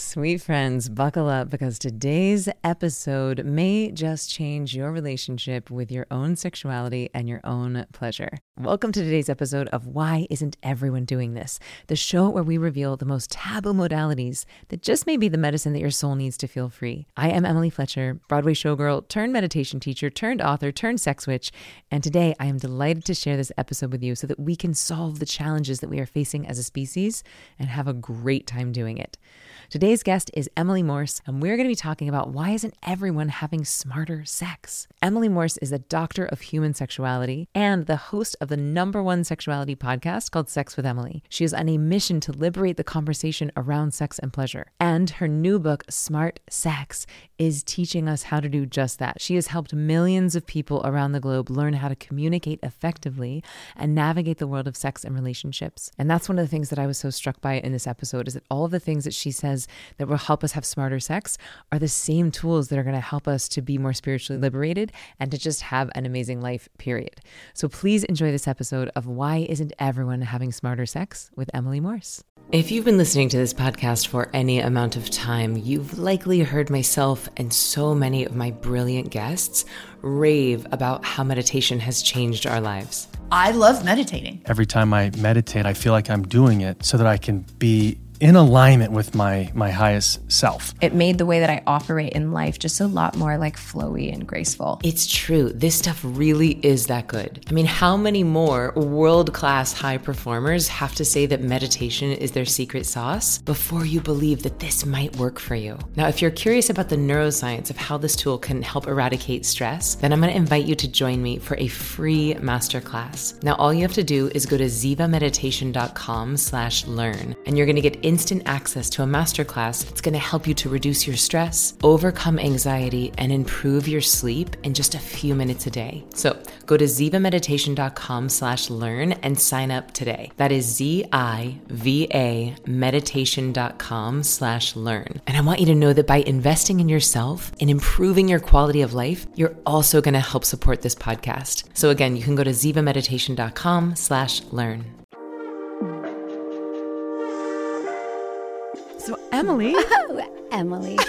Sweet friends, buckle up because today's episode may just change your relationship with your own sexuality and your own pleasure. Welcome to today's episode of Why Isn't Everyone Doing This? The show where we reveal the most taboo modalities that just may be the medicine that your soul needs to feel free. I am Emily Fletcher, Broadway showgirl, turned meditation teacher, turned author, turned sex witch, and today I am delighted to share this episode with you so that we can solve the challenges that we are facing as a species and have a great time doing it. Today's guest is Emily Morse, and we're going to be talking about why isn't everyone having smarter sex? Emily Morse is a doctor of human sexuality and the host of the number one sexuality podcast called Sex with Emily. She is on a mission to liberate the conversation around sex and pleasure. And her new book, Smart Sex, is teaching us how to do just that. She has helped millions of people around the globe learn how to communicate effectively and navigate the world of sex and relationships. And that's one of the things that I was so struck by in this episode is that all of the things that she says that will help us have smarter sex are the same tools that are going to help us to be more spiritually liberated and to just have an amazing life, period. So please enjoy this episode of Why Isn't Everyone Having Smarter Sex with Emily Morse. If you've been listening to this podcast for any amount of time, you've likely heard myself and so many of my brilliant guests rave about how meditation has changed our lives. I love meditating. Every time I meditate, I feel like I'm doing it so that I can be in alignment with my my highest self. It made the way that I operate in life just a lot more like flowy and graceful. It's true. This stuff really is that good. I mean, how many more world-class high performers have to say that meditation is their secret sauce before you believe that this might work for you? Now, if you're curious about the neuroscience of how this tool can help eradicate stress, then I'm going to invite you to join me for a free masterclass. Now, all you have to do is go to zivameditation.com/learn and you're going to get instant access to a masterclass that's going to help you to reduce your stress, overcome anxiety, and improve your sleep in just a few minutes a day. So go to zivameditation.com slash learn and sign up today. That is Z-I-V-A meditation.com slash learn. And I want you to know that by investing in yourself and improving your quality of life, you're also going to help support this podcast. So again, you can go to zivameditation.com slash learn. So, Emily. Oh, Emily.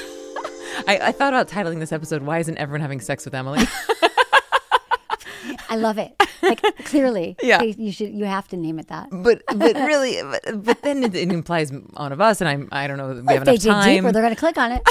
I, I, thought about titling this episode, Why Isn't Everyone Having Sex with Emily? I love it. Like, clearly. Yeah. You should, you have to name it that. But, but really, but, but then it, it, implies one of us, and I'm, I don't know, we have enough they time. deeper, they're going to click on it.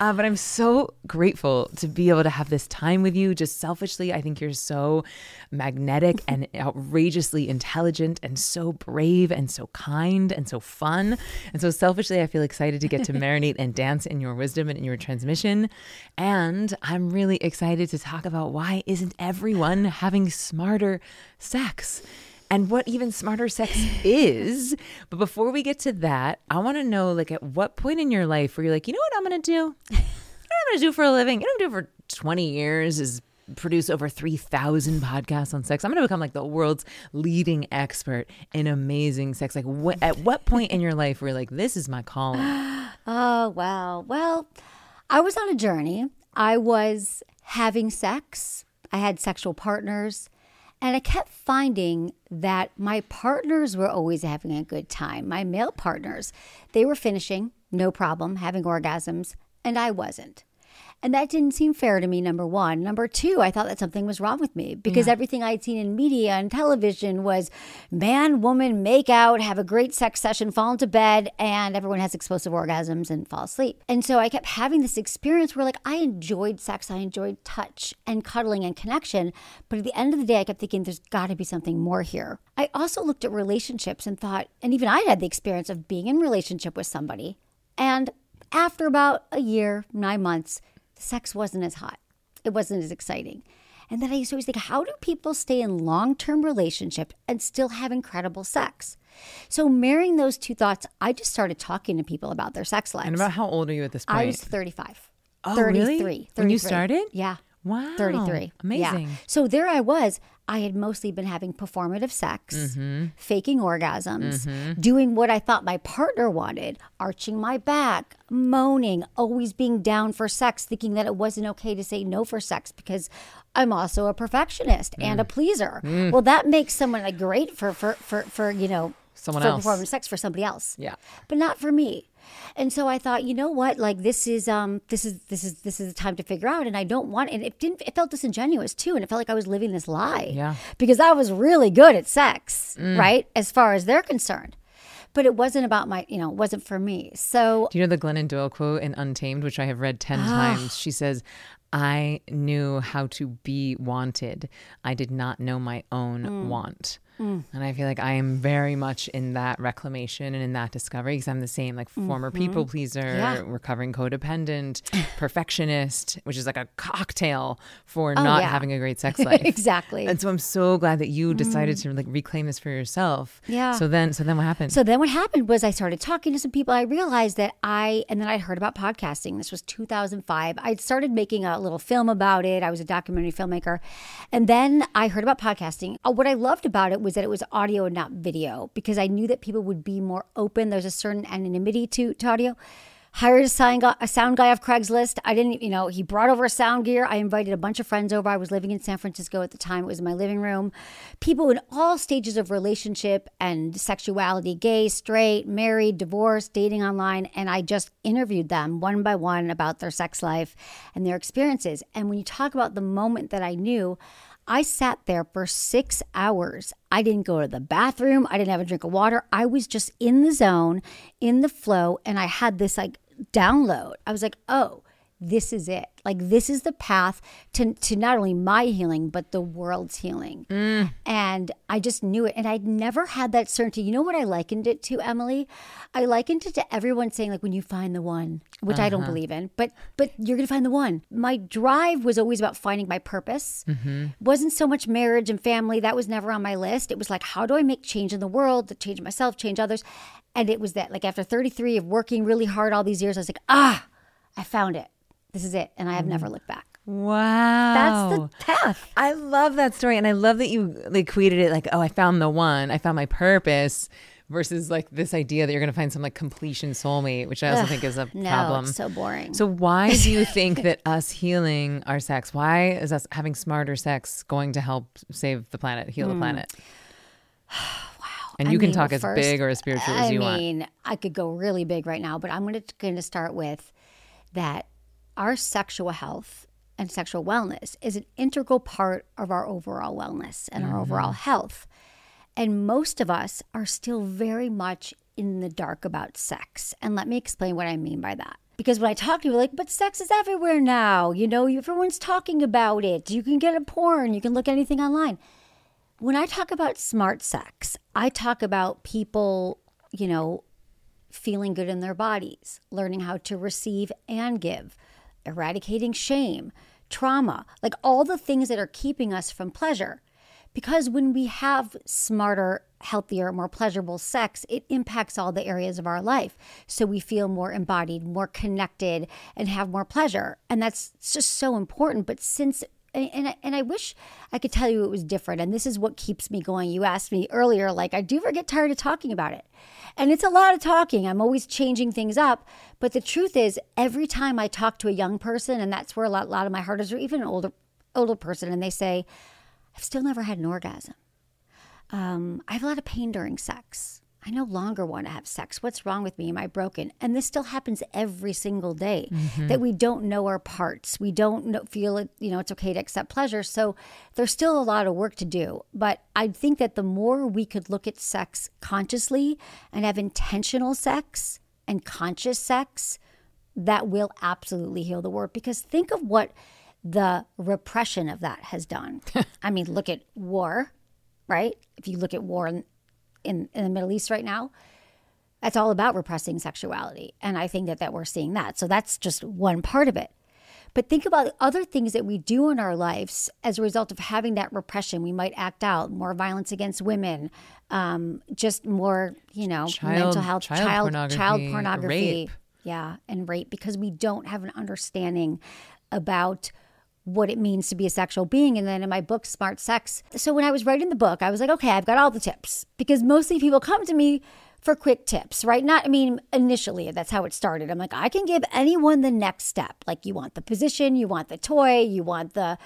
Uh, but I'm so grateful to be able to have this time with you. Just selfishly, I think you're so magnetic and outrageously intelligent and so brave and so kind and so fun. And so selfishly, I feel excited to get to marinate and dance in your wisdom and in your transmission. And I'm really excited to talk about why isn't everyone having smarter sex? And what even smarter sex is. But before we get to that, I want to know like at what point in your life where you're like, you know what I'm going to do? What I'm going to do for a living? What I'm doing for 20 years is produce over 3,000 podcasts on sex. I'm going to become like the world's leading expert in amazing sex. Like wh- at what point in your life were you like, this is my calling? Oh, wow. Well, I was on a journey. I was having sex. I had sexual partners. And I kept finding that my partners were always having a good time. My male partners, they were finishing, no problem, having orgasms, and I wasn't. And that didn't seem fair to me, number one. Number two, I thought that something was wrong with me because yeah. everything I'd seen in media and television was man, woman, make out, have a great sex session, fall into bed, and everyone has explosive orgasms and fall asleep. And so I kept having this experience where, like, I enjoyed sex, I enjoyed touch and cuddling and connection. But at the end of the day, I kept thinking there's got to be something more here. I also looked at relationships and thought, and even I had the experience of being in relationship with somebody. And after about a year, nine months, sex wasn't as hot. It wasn't as exciting. And then I used to always think, how do people stay in long term relationship and still have incredible sex? So marrying those two thoughts, I just started talking to people about their sex lives. And about how old are you at this point? I was 35. Oh, 33, really? 33. When you started? Yeah. Wow. 33. Amazing. Yeah. So there I was. I had mostly been having performative sex, mm-hmm. faking orgasms, mm-hmm. doing what I thought my partner wanted, arching my back, moaning, always being down for sex, thinking that it wasn't okay to say no for sex because I'm also a perfectionist mm. and a pleaser. Mm. Well, that makes someone like great for for for for you know Someone for else. performing sex for somebody else. Yeah. But not for me. And so I thought, you know what? Like this is um this is this is this is the time to figure out and I don't want and it didn't it felt disingenuous too and it felt like I was living this lie. Yeah. Because I was really good at sex, Mm. right? As far as they're concerned. But it wasn't about my, you know, it wasn't for me. So Do you know the Glennon Doyle quote in Untamed, which I have read 10 Ah. times? She says, I knew how to be wanted. I did not know my own Mm. want. And I feel like I am very much in that reclamation and in that discovery because I'm the same, like former people pleaser, Mm-hmm. Yeah. recovering codependent, perfectionist, which is like a cocktail for Oh, not yeah. having a great sex life. exactly. And so I'm so glad that you decided to like reclaim this for yourself. Yeah. So then, so then what happened? So then what happened was I started talking to some people. I realized that I, and then I'd heard about podcasting. This was 2005. I'd started making a little film about it. I was a documentary filmmaker. And then I heard about podcasting. Uh, What I loved about it was that it was audio and not video because I knew that people would be more open. There's a certain anonymity to, to audio. Hired a sound, guy, a sound guy off Craigslist. I didn't, you know, he brought over a sound gear. I invited a bunch of friends over. I was living in San Francisco at the time. It was in my living room. People in all stages of relationship and sexuality gay, straight, married, divorced, dating online. And I just interviewed them one by one about their sex life and their experiences. And when you talk about the moment that I knew, I sat there for six hours. I didn't go to the bathroom. I didn't have a drink of water. I was just in the zone, in the flow. And I had this like download. I was like, oh, this is it. Like, this is the path to, to not only my healing, but the world's healing. Mm. And I just knew it. And I'd never had that certainty. You know what I likened it to, Emily? I likened it to everyone saying, like, when you find the one, which I don't uh-huh. believe in, but but you're gonna find the one. My drive was always about finding my purpose. Mm-hmm. Wasn't so much marriage and family. That was never on my list. It was like, how do I make change in the world, to change myself, change others? And it was that, like after 33 of working really hard all these years, I was like, ah, I found it. This is it. And I have never looked back. wow. That's the path. I love that story, and I love that you like equated it like, oh, I found the one, I found my purpose, versus like this idea that you're going to find some like completion soulmate, which I also think is a No, problem. it's so boring. So why do you think that us healing our sex, why is us having smarter sex going to help save the planet, heal the planet? wow. And Hmm. I you can mean, talk as big or as spiritual as I you want. I mean, I could go really big right now, but I'm going to start with that our sexual health and sexual wellness is an integral part of our overall wellness and our Mm-hmm. overall health. And most of us are still very much in the dark about sex. And let me explain what I mean by that. Because when I talk to people, like, but sex is everywhere now. You know, everyone's talking about it. You can get a porn, you can look anything online when I talk about smart sex, I talk about people, you know, feeling good in their bodies, learning how to receive and give, eradicating shame, trauma, like all the things that are keeping us from pleasure. Because when we have smarter, healthier, more pleasurable sex, it impacts all the areas of our life. So we feel more embodied, more connected, and have more pleasure. And that's just so important. But since and and I, and I wish I could tell you it was different. And this is what keeps me going. You asked me earlier, like, I do ever get tired of talking about it. And it's a lot of talking. I'm always changing things up. But the truth is, every time I talk to a young person, and that's where a lot, lot of my heart is, or even an older, older person, and they say, I've still never had an orgasm. Um, I have a lot of pain during sex. I no longer want to have sex. What's wrong with me? Am I broken? And this still happens every single day that we don't know our parts. We don't know, feel it, you know, it's okay to accept pleasure. So there's still a lot of work to do. But I think that the more we could look at sex consciously and have intentional sex and conscious sex, that will absolutely heal the world. Because think of what the repression of that has done. I mean, look at war, right? If you look at war in, in, in the Middle East right now, that's all about repressing sexuality. And I think that, that we're seeing that. So that's just one part of it. But think about other things that we do in our lives as a result of having that repression. We might act out more violence against women, um, just more, you know, Child- mental health, child child, pornography, child pornography. rape. Yeah, and rape because we don't have an understanding about what it means to be a sexual being. And then in my book, Smart Sex. So when I was writing the book, I was like, okay, I've got all the tips because mostly people come to me for quick tips, right? Not, I mean, initially that's how it started. I'm like, I can give anyone the next step. Like, you want the position, you want the toy, you want the,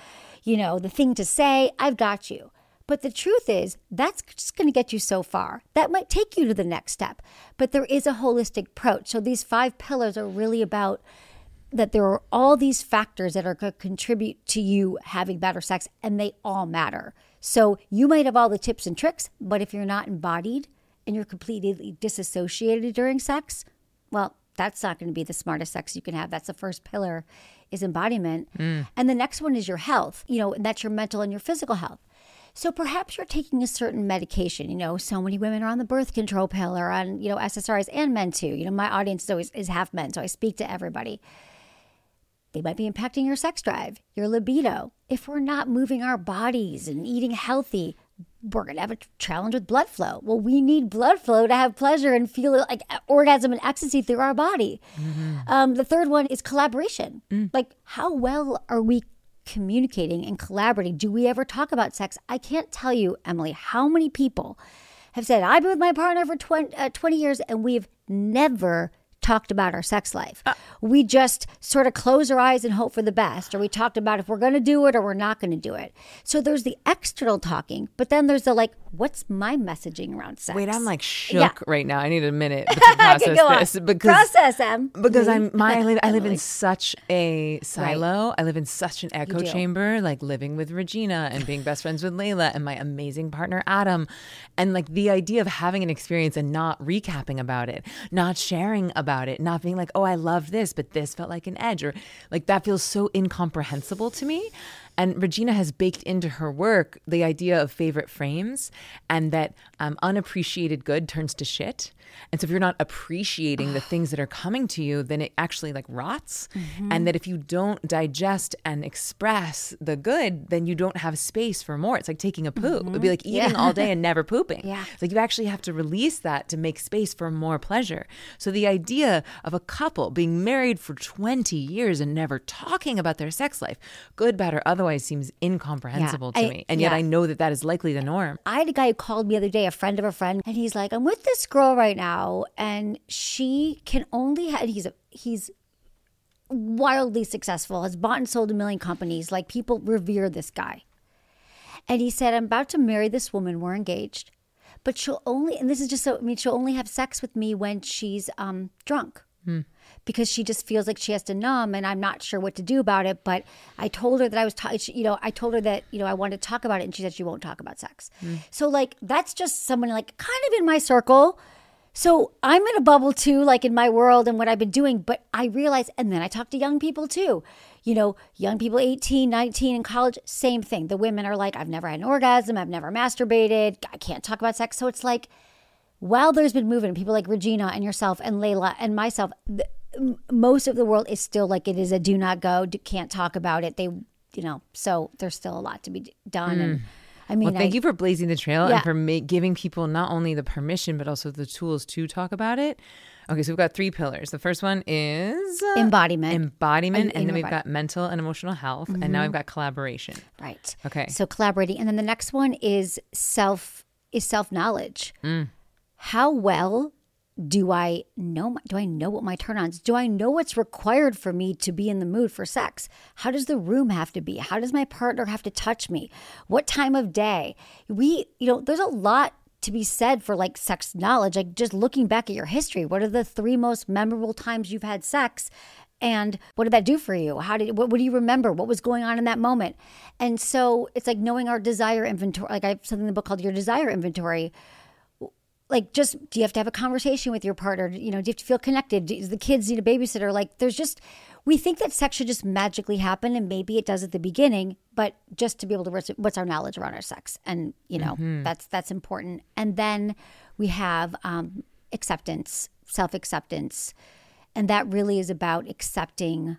you know, the thing to say. I've got you. But the truth is, that's just going to get you so far. That might take you to the next step. But there is a holistic approach. So these five pillars are really about that there are all these factors that are going to contribute to you having better sex, and they all matter. So you might have all the tips and tricks, but if you're not embodied and you're completely disassociated during sex, well, that's not going to be the smartest sex you can have. That's the first pillar is embodiment. Mm. And the next one is your health, you know, and that's your mental and your physical health. So perhaps you're taking a certain medication. You know, so many women are on the birth control pill or on, you know, SSRIs and men too. You know, my audience is always is half men, so I speak to everybody. They might be impacting your sex drive, your libido. If we're not moving our bodies and eating healthy, we're going to have a challenge with blood flow. Well, we need blood flow to have pleasure and feel like orgasm and ecstasy through our body. Mm-hmm. Um, the third one is collaboration. Mm. Like, how well are we communicating and collaborating? Do we ever talk about sex? I can't tell you, Emily, how many people have said, I've been with my partner for 20, uh, 20 years and we've never talked about our sex life. Uh, we just sort of close our eyes and hope for the best, or we talked about if we're going to do it or we're not going to do it. So there's the external talking, but then there's the like, what's my messaging around sex? Wait, I'm like shook yeah. right now. I need a minute to process this because process them because I'm my I live, I live in such a silo. Right. I live in such an echo chamber, like living with Regina and being best friends with Layla and my amazing partner Adam, and like the idea of having an experience and not recapping about it, not sharing about about it, not being like, oh, I love this, but this felt like an edge, or like that feels so incomprehensible to me. And Regina has baked into her work the idea of favorite frames and that um, unappreciated good turns to shit. And so if you're not appreciating the things that are coming to you, then it actually like rots. Mm-hmm. And that if you don't digest and express the good, then you don't have space for more. It's like taking a poop. Mm-hmm. It'd be like eating yeah. all day and never pooping. Yeah. It's like you actually have to release that to make space for more pleasure. So the idea of a couple being married for 20 years and never talking about their sex life, good, bad, or otherwise, otherwise seems incomprehensible yeah, to I, me. And yet yeah. I know that that is likely the norm. I had a guy who called me the other day, a friend of a friend, and he's like, I'm with this girl right now, and she can only have, he's, a, he's, wildly successful, has bought and sold a million companies. Like people revere this guy. And he said, I'm about to marry this woman. We're engaged. But she'll only, and this is just so, I mean, she'll only have sex with me when she's um, drunk. Hmm because she just feels like she has to numb and I'm not sure what to do about it. But I told her that I was, ta- you know, I told her that, you know, I wanted to talk about it and she said she won't talk about sex. Mm. So, like, that's just someone like kind of in my circle. So I'm in a bubble too, like in my world and what I've been doing. But I realize, and then I talk to young people too. You know, young people 18, 19 in college, same thing. The women are like, I've never had an orgasm, I've never masturbated, I can't talk about sex. So it's like, while there's been movement, people like Regina and yourself and Layla and myself, most of the world is still like it is a do not go, do, can't talk about it. They, you know, so there's still a lot to be done. Mm. And I mean, well, thank I, you for blazing the trail yeah. and for ma- giving people not only the permission but also the tools to talk about it. Okay, so we've got three pillars. The first one is embodiment, embodiment, and, and then we've got mental and emotional health, mm-hmm. and now mm-hmm. we've got collaboration. Right. Okay. So collaborating, and then the next one is self is self knowledge. Mm. How well do I know do I know what my turn-ons? Do I know what's required for me to be in the mood for sex? How does the room have to be? How does my partner have to touch me? What time of day? We, you know, there's a lot to be said for like sex knowledge. Like just looking back at your history, what are the three most memorable times you've had sex? And what did that do for you? How did what, what do you remember? What was going on in that moment? And so it's like knowing our desire inventory. Like I have something in the book called Your Desire Inventory like just do you have to have a conversation with your partner? You know do you have to feel connected? Do the kids need a babysitter? Like there's just we think that sex should just magically happen and maybe it does at the beginning but just to be able to what's our knowledge around our sex? And you know mm-hmm. that's that's important. And then we have um, acceptance self-acceptance. And that really is about accepting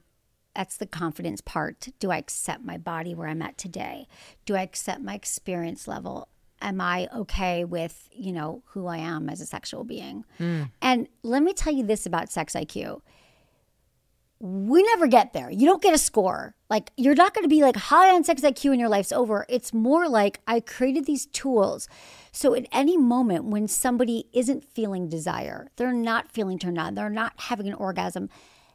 that's the confidence part. Do i accept my body where i'm at today? Do i accept my experience level am I okay with, you know, who I am as a sexual being? Mm. And let me tell you this about sex IQ. We never get there. You don't get a score. Like, you're not going to be like high on sex IQ and your life's over. It's more like I created these tools. So, at any moment when somebody isn't feeling desire, they're not feeling turned on, they're not having an orgasm,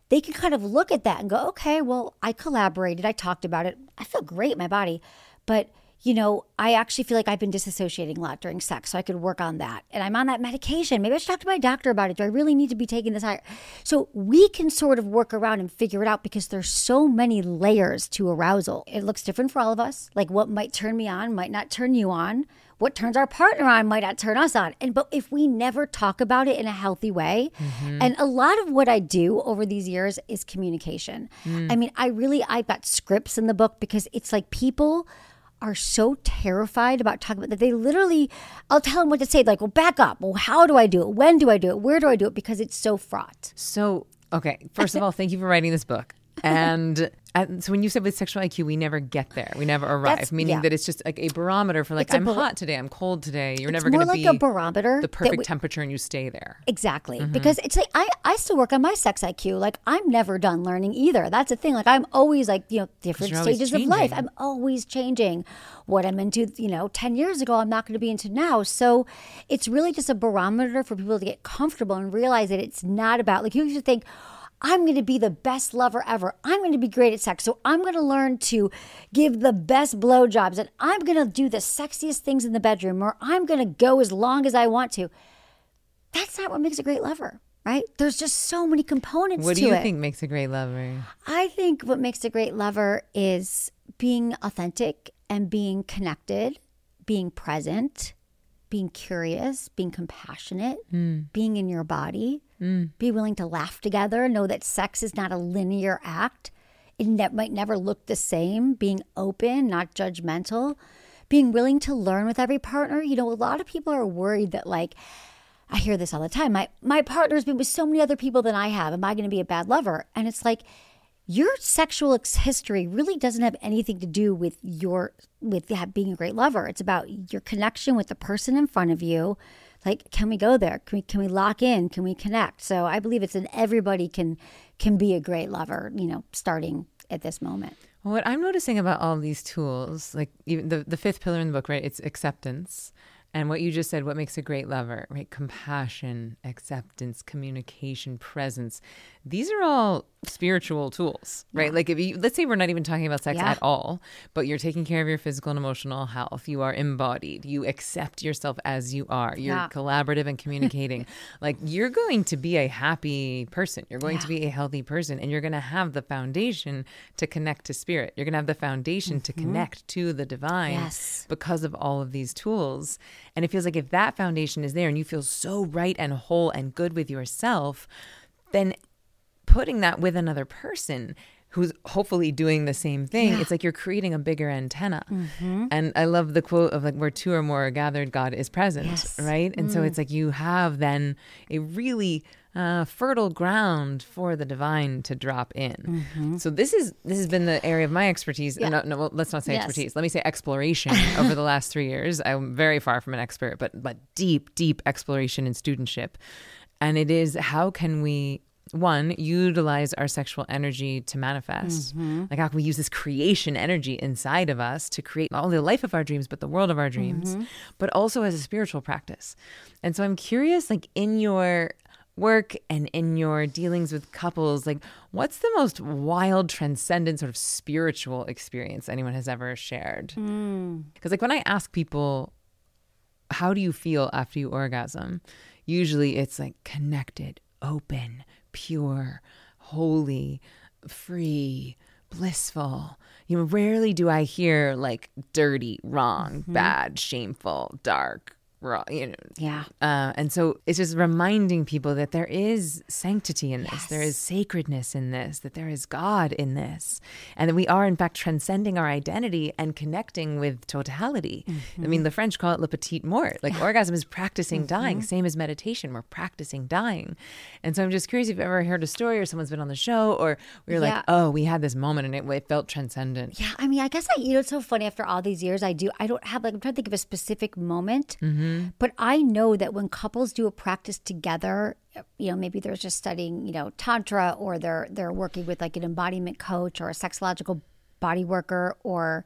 they can kind of look at that and go, okay, well, I collaborated, I talked about it, I feel great in my body. But you know, I actually feel like I've been disassociating a lot during sex, so I could work on that. And I'm on that medication. Maybe I should talk to my doctor about it. Do I really need to be taking this higher? So we can sort of work around and figure it out because there's so many layers to arousal. It looks different for all of us. Like what might turn me on might not turn you on. What turns our partner on might not turn us on. And but if we never talk about it in a healthy way, mm-hmm. and a lot of what I do over these years is communication. Mm. I mean, I really I've got scripts in the book because it's like people are so terrified about talking about that they literally I'll tell them what to say like well back up. Well how do I do it? When do I do it? Where do I do it? Because it's so fraught. So, okay, first of all, thank you for writing this book. And, and so when you said with sexual IQ, we never get there. We never arrive, That's- meaning yeah. that it's just like a barometer for like, I'm bar- hot today, I'm cold today. You're it's never going to like be a barometer the perfect we- temperature and you stay there. Exactly. Mm-hmm. Because it's like I, I still work on my sex IQ. Like I'm never done learning either. That's the thing. Like I'm always like, you know, different stages of life. I'm always changing. What I'm into, you know, 10 years ago, I'm not going to be into now. So it's really just a barometer for people to get comfortable and realize that it's not about like you used to think, I'm going to be the best lover ever. I'm going to be great at sex. So I'm going to learn to give the best blowjobs and I'm going to do the sexiest things in the bedroom or I'm going to go as long as I want to that's not what makes a great lover, right? There's just so many components What do you it. think makes a great lover? I think what makes a great lover is being authentic and being connected, being present, being curious, being compassionate, hmm. being in your body, Mm. be willing to laugh together, know that sex is not a linear act. It ne- might never look the same, being open, not judgmental, being willing to learn with every partner. You know, a lot of people are worried that, like, I hear this all the time. My my partner's been with so many other people than I have. Am I going to be a bad lover? And it's like your sexual history really doesn't have anything to do with your with being a great lover. It's about your connection with the person in front of you. Like, can we go there? Can we can we lock in? Can we connect? So I believe it's an everybody can can be a great lover. You know, starting at this moment. What I'm noticing about all these tools, like even the, the fifth pillar in the book, right? It's acceptance. And what you just said, what makes a great lover, right? Compassion, acceptance, communication, presence. These are all spiritual tools, right? Like if you, let's say we're not even talking about sex Yeah. at all, but you're taking care of your physical and emotional health. You are embodied. You accept yourself as you are. You're Yeah. collaborative and communicating. like you're going to be a happy person. You're going to be a healthy person and you're going to have the foundation to connect to spirit. You're going to have the foundation to mm-hmm. connect to the divine Yes. because of all of these tools. And it feels like if that foundation is there and you feel so right and whole and good with yourself, then putting that with another person who's hopefully doing the same thing, it's like you're creating a bigger antenna. Mm-hmm. And I love the quote of like, where two or more are gathered, God is present, Yes. Mm. right? And so it's like you have then a really uh, fertile ground for the divine to drop in. Mm-hmm. So this is this has been the area of my expertise. No, no, well, let's not say Yes. expertise. Let me say exploration over the last three years. I'm very far from an expert, but but deep, deep exploration and studentship. And it is how can we one utilize our sexual energy to manifest. Mm-hmm. Like how can we use this creation energy inside of us to create not only the life of our dreams but the world of our dreams mm-hmm. but also as a spiritual practice. And so i'm curious like in your work and in your dealings with couples like what's the most wild transcendent sort of spiritual experience anyone has ever shared? Mm. Because like when i ask people how do you feel after you orgasm? Usually it's like connected, open, pure, holy, free, blissful. You know, rarely do I hear like dirty, wrong, mm-hmm. bad, shameful, dark, wrong, you know. Yeah. Uh, and so it's just reminding people that there is sanctity in this, there is sacredness in this, that there is God in this, and that we are, in fact, transcending our identity and connecting with totality. I mean, mm-hmm. the French call it le petit mort. Like orgasm is practicing mm-hmm. dying, same as meditation. We're practicing dying. And so I'm just curious if you've ever heard a story or someone's been on the show or we are Yeah. like, oh, we had this moment and it, it felt transcendent. Yeah, I mean, I guess I, you know, it's so funny after all these years, I do, I don't have, like, I'm trying to think of a specific moment, mm-hmm. Mm-hmm. but I know that when couples do a practice together, you know, maybe they're just studying, you know, Tantra or they're, they're working with like an embodiment coach or a sexological body worker or,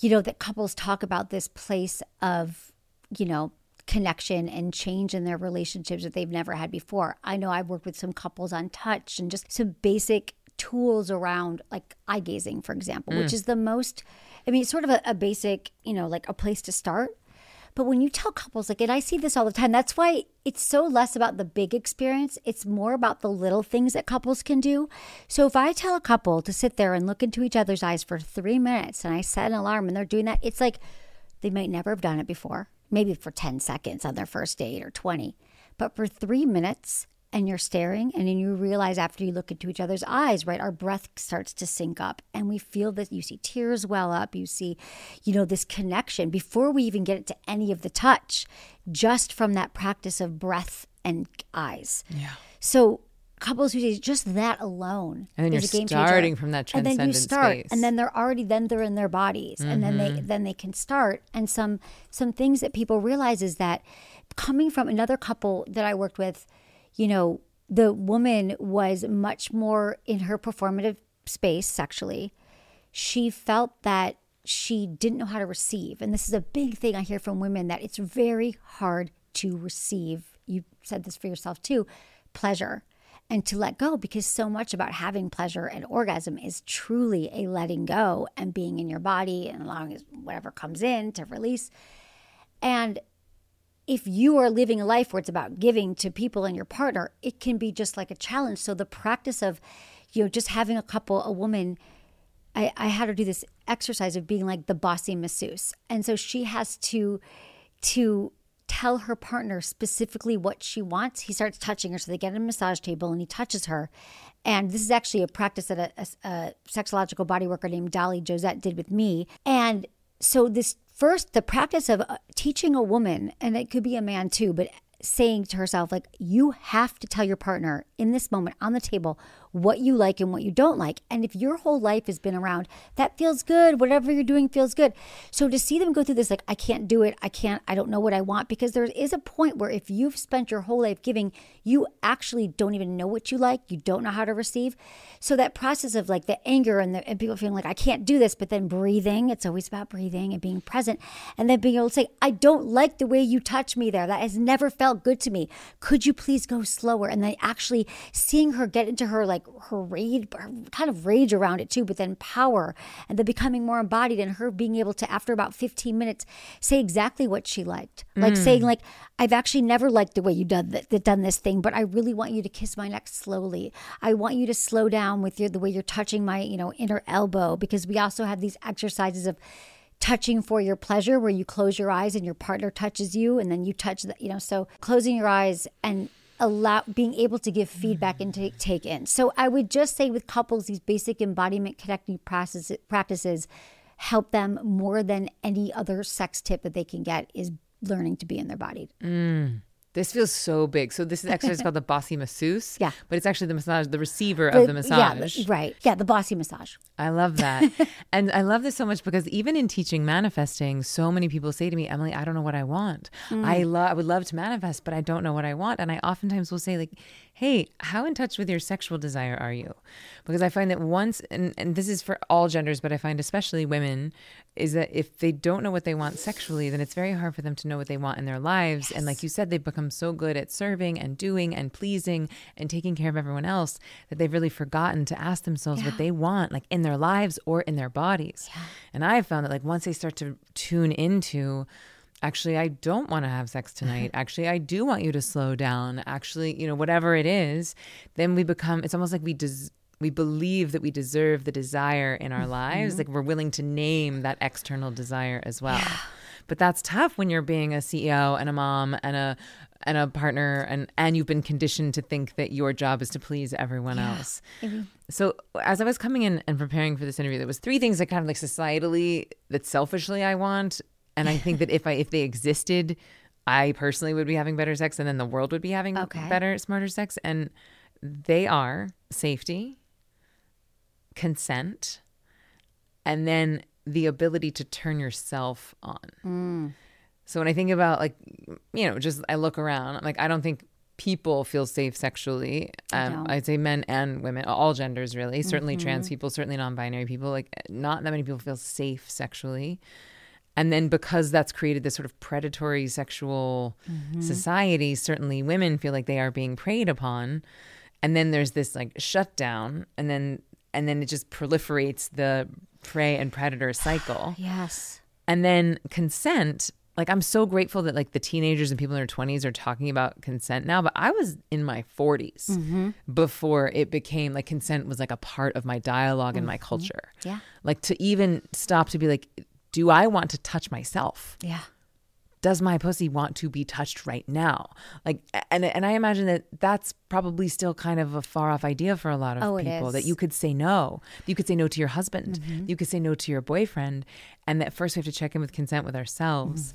you know, that couples talk about this place of, you know, connection and change in their relationships that they've never had before. I know I've worked with some couples on touch and just some basic tools around like eye gazing, for example, which mm. is the most, I mean, it's sort of a, a basic, you know, like a place to start. But when you tell couples, like, and I see this all the time, that's why it's so less about the big experience. It's more about the little things that couples can do. So if I tell a couple to sit there and look into each other's eyes for three minutes and I set an alarm and they're doing that, it's like they might never have done it before, maybe for 10 seconds on their first date or 20. But for three minutes, and you're staring and then you realize after you look into each other's eyes right our breath starts to sync up and we feel that you see tears well up you see you know this connection before we even get it to any of the touch just from that practice of breath and eyes Yeah. so couples who say just that alone And then is you're a game changer. starting from that and then you start space. and then they're already then they're in their bodies and then Mm-hmm. they then they can start and some some things that people realize is that coming from another couple that I worked with you know the woman was much more in her performative space sexually she felt that she didn't know how to receive. And this is a big thing I hear from women that it's very hard to receive. You said this for yourself too pleasure and to let go because so much about having pleasure and orgasm is truly a letting go and being in your body and allowing whatever comes in to release. And if you are living a life where it's about giving to people and your partner, it can be just like a challenge. So the practice of, you know, just having a couple, a woman, I, I had her do this exercise of being like the bossy masseuse. And so she has to to tell her partner specifically what she wants. He starts touching her. So they get a massage table and he touches her. And this is actually a practice that a, a, a sexological body worker named Dolly Josette did with me. And so this first, the practice of uh, teaching a woman, and it could be a man too, but saying to herself, like, you have to tell your partner in this moment on the table what you like and what you don't like. And if your whole life has been around, that feels good, whatever you're doing feels good. So to see them go through this, like, I can't do it, I can't, I don't know what I want, because there is a point where if you've spent your whole life giving, you actually don't even know what you like, you don't know how to receive. So that process of like the anger and, the, and people feeling like, I can't do this, but then breathing, it's always about breathing and being present, and then being able to say, I don't like the way you touch me there. That has never felt good to me. Could you please go slower? And then actually seeing her get into her like her rage, her kind of rage around it too, but then power and the becoming more embodied and her being able to, after about 15 minutes, say exactly what she liked. Like hmm. saying, like, I've actually never liked the way you done, th- done this thing, but I really want you to kiss my neck slowly. I want you to slow down with your, the way you're touching my, you know, inner elbow, because we also have these exercises of touching for your pleasure where you close your eyes and your partner touches you and then you touch the, you know so closing your eyes and allow being able to give feedback and mm-hmm. take, take in. So i would just say with couples these basic embodiment connecting practices practices help them more than any other sex tip that they can get is learning to be in their body mm. This feels so big. So this is exercise called the bossy masseuse. Yeah. But it's actually the massage, the receiver of the massage. yeah right yeah the bossy massage I love that. and I love this so much because even in teaching manifesting, so many people say to me, Emily, I don't know what I want. I mm. love I would love to manifest, but I don't know what I want. And I oftentimes will say, like, hey, how in touch with your sexual desire are you? Because I find that once and, and this is for all genders, but I find especially women, is that if they don't know what they want sexually, then it's very hard for them to know what they want in their lives. And like you said, they've become so good at serving and doing and pleasing and taking care of everyone else that they've really forgotten to ask themselves what they want, like in their lives or in their bodies. And I've found that like once they start to tune into actually I don't want to have sex tonight. Actually, I do want you to slow down. Actually, you know, whatever it is, then we become it's almost like we des- we believe that we deserve the desire in our lives. Mm-hmm. Like we're willing to name that external desire as well. But that's tough when you're being a CEO and a mom and a and a partner and and you've been conditioned to think that your job is to please everyone else. Mm-hmm. So as I was coming in and preparing for this interview, there was three things that kind of like societally that selfishly I want, and I think that if I if they existed, I personally would be having better sex, and then the world would be having Okay. better, smarter sex, and they are safety, consent, and then the ability to turn yourself on. So when I think about like, you know, just I look around, I'm like, I don't think people feel safe sexually. Um. I'd say men and women, all genders really. Certainly trans people, certainly non-binary people. Like, not that many people feel safe sexually. And then because that's created this sort of predatory sexual society, certainly women feel like they are being preyed upon. And then there's this like shutdown, and then and then it just proliferates the prey and predator cycle. Yes. And then consent, like I'm so grateful that like the teenagers and people in their 20s are talking about consent now, but I was in my 40s Mm-hmm. before it became like consent was like a part of my dialogue and my culture. Mm-hmm. Yeah. Like to even stop to be like do I want to touch myself? Yeah. does my pussy want to be touched right now? Like, and and I imagine that that's probably still kind of a far off idea for a lot of Oh, people. That. Mm-hmm. you could say no, you could say no to your husband, you could say no to your boyfriend, and that first we have to check in with consent with ourselves,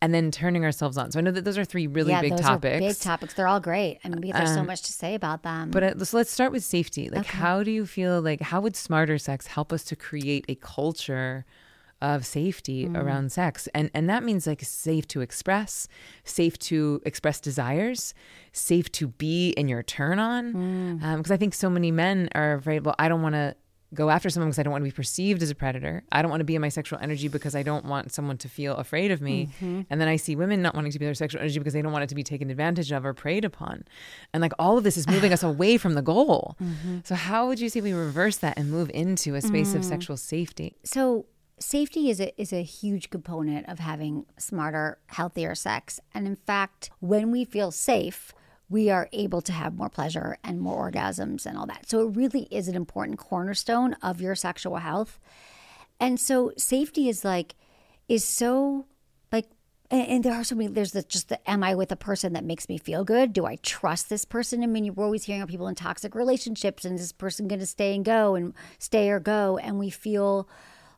and then turning ourselves on. So I know that those are three really Mm-hmm. yeah, big those topics. are big topics. They're all great. I mean, because there's so Um, much to say about them. But uh, so let's start with safety. Like, how do you feel like how would smarter sex help us to create a culture of safety Mm. around sex? And and that means like safe to express, safe to express desires, safe to be in your turn on. Mm. Because I think so many men are afraid. Well, I don't want to go after someone because I don't want to be perceived as a predator. I don't want to be in my sexual energy because I don't want someone to feel afraid of me. Mm-hmm. And then I see women not wanting to be their sexual energy because they don't want it to be taken advantage of or preyed upon. And like all of this is moving us away from the goal. Mm-hmm. So how would you say we reverse that and move into a space Mm. of sexual safety? so safety is a is a huge component of having smarter, healthier sex. And in fact, when we feel safe, we are able to have more pleasure and more orgasms and all that. So it really is an important cornerstone of your sexual health. And so safety is like is so like and, and there are so many there's the just the am I with a person that makes me feel good? Do I trust this person? I mean, you're always hearing of people in toxic relationships and is this person gonna stay and go and stay or go? And we feel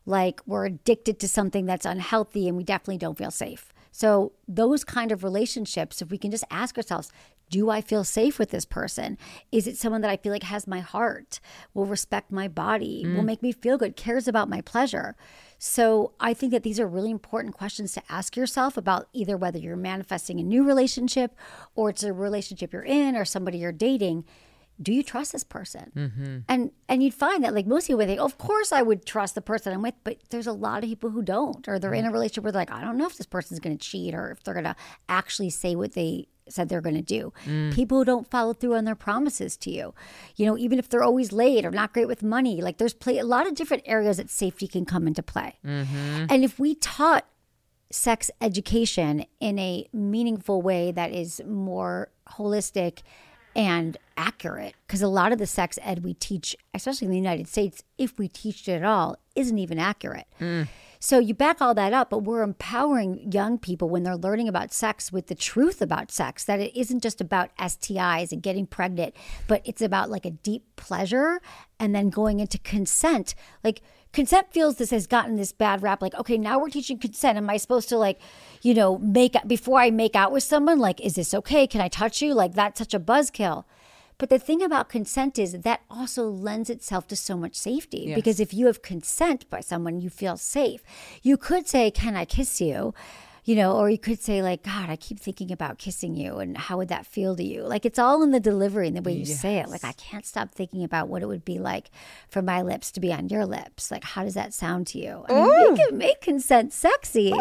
like we're addicted to something that's unhealthy and we definitely don't feel safe. So, those kind of relationships, if we can just ask ourselves, do I feel safe with this person? Is it someone that I feel like has my heart, will respect my body, mm. will make me feel good, cares about my pleasure? So, I think that these are really important questions to ask yourself about either whether you're manifesting a new relationship or it's a relationship you're in or somebody you're dating do you trust this person? Mm-hmm. And and you'd find that like most people would think, of course I would trust the person I'm with, but there's a lot of people who don't, or they're in a relationship where they're like, I don't know if this person's going to cheat or if they're going to actually say what they said they're going to do. Mm. People who don't follow through on their promises to you, you know, even if they're always late or not great with money, like there's play a lot of different areas that safety can come into play. Mm-hmm. And if we taught sex education in a meaningful way that is more holistic and accurate because a lot of the sex ed we teach especially in the united states if we teach it at all isn't even accurate hmm. So you back all that up but we're empowering young people when they're learning about sex with the truth about sex that it isn't just about stis and getting pregnant but it's about like a deep pleasure and then going into consent. Like consent feels this has gotten this bad rap like okay now we're teaching consent. Am i supposed to like you know make before i make out with someone like is this okay? Can i touch you? Like that's such a buzzkill but the thing about consent is that also lends itself to so much safety because if you have consent by someone you feel safe. You could say can i kiss you you know or you could say like god i keep thinking about kissing you and how would that feel to you? Like it's all in the delivery and the way you say it. Like i can't stop thinking about what it would be like for my lips to be on your lips. Like how does that sound to you? I mean make, it, make consent sexy.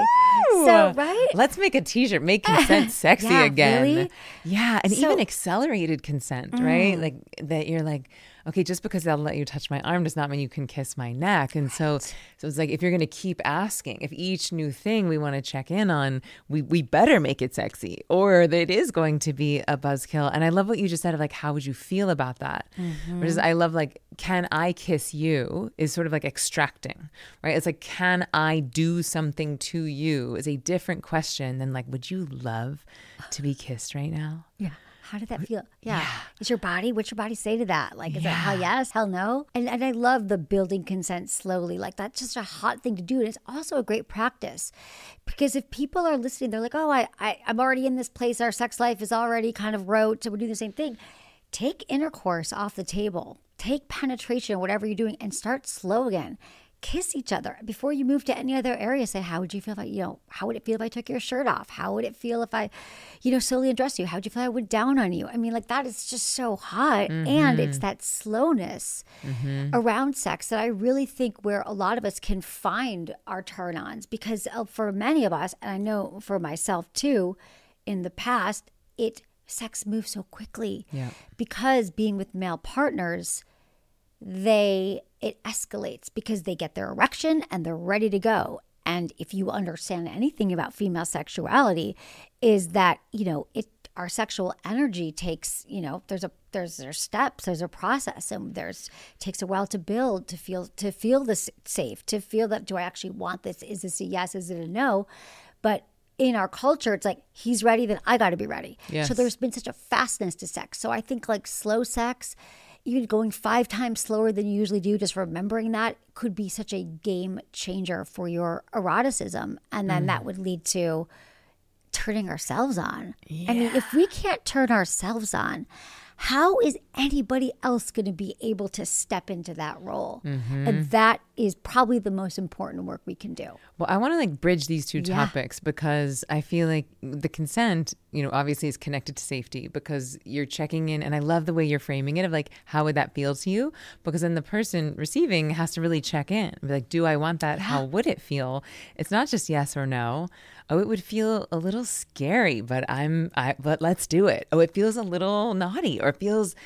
So right? Let's make a t-shirt, make consent sexy Yeah, again. really? Yeah, and So- Mm. even accelerated consent, right? Like that you're like, okay, just because I'll let you touch my arm does not mean you can kiss my neck. And so so it's like if you're going to keep asking, if each new thing we want to check in on, we we better make it sexy or that it is going to be a buzzkill. And I love what you just said of like how would you feel about that? Mm-hmm. Which is I love like can I kiss you is sort of like extracting, right? It's like can I do something to you is a different question than like would you love to be kissed right now? Yeah. How did that feel? Yeah. Is your body, what's your body say to that? Like, is it hell yes, hell no? And, and I love the building consent slowly. Like, that's just a hot thing to do. And it's also a great practice because if people are listening, they're like, oh, I, I, I'm already in this place. Our sex life is already kind of rote. So we're doing the same thing. Take intercourse off the table, take penetration, whatever you're doing, and start slow again. Kiss each other before you move to any other area. Say, how would you feel if I, you know, how would it feel if I took your shirt off? How would it feel if I, you know, slowly undressed you? How would you feel if I went down on you? I mean, like that is just so hot. And it's that slowness around sex that I really think where a lot of us can find our turn ons because uh, for many of us, and I know for myself too, in the past, it sex moves so quickly Yeah. because being with male partners they it escalates because they get their erection and they're ready to go. And if you understand anything about female sexuality, is that, you know, it our sexual energy takes, you know, there's a there's there's steps, there's a process, and there's takes a while to build to feel to feel this safe, to feel that do I actually want this? Is this a yes? Is it a no? But in our culture, it's like he's ready, then I got to be ready. Yes. So there's been such a fastness to sex. So I think like slow sex, even going five times slower than you usually do, just remembering that could be such a game changer for your eroticism, and then that mm. would lead to turning ourselves on. I mean, if we can't turn ourselves on, how is anybody else going to be able to step into that role? And mm-hmm. that is probably the most important work we can do. Well, I want to like bridge these two Yeah. topics because I feel like the consent, you know, obviously is connected to safety because you're checking in. And I love the way you're framing it of like, how would that feel to you? Because then the person receiving has to really check in. Be like, do I want that? How would it feel? It's not just yes or no. Oh, it would feel a little scary, but I'm, I, but let's do it. Oh, it feels a little naughty or it feels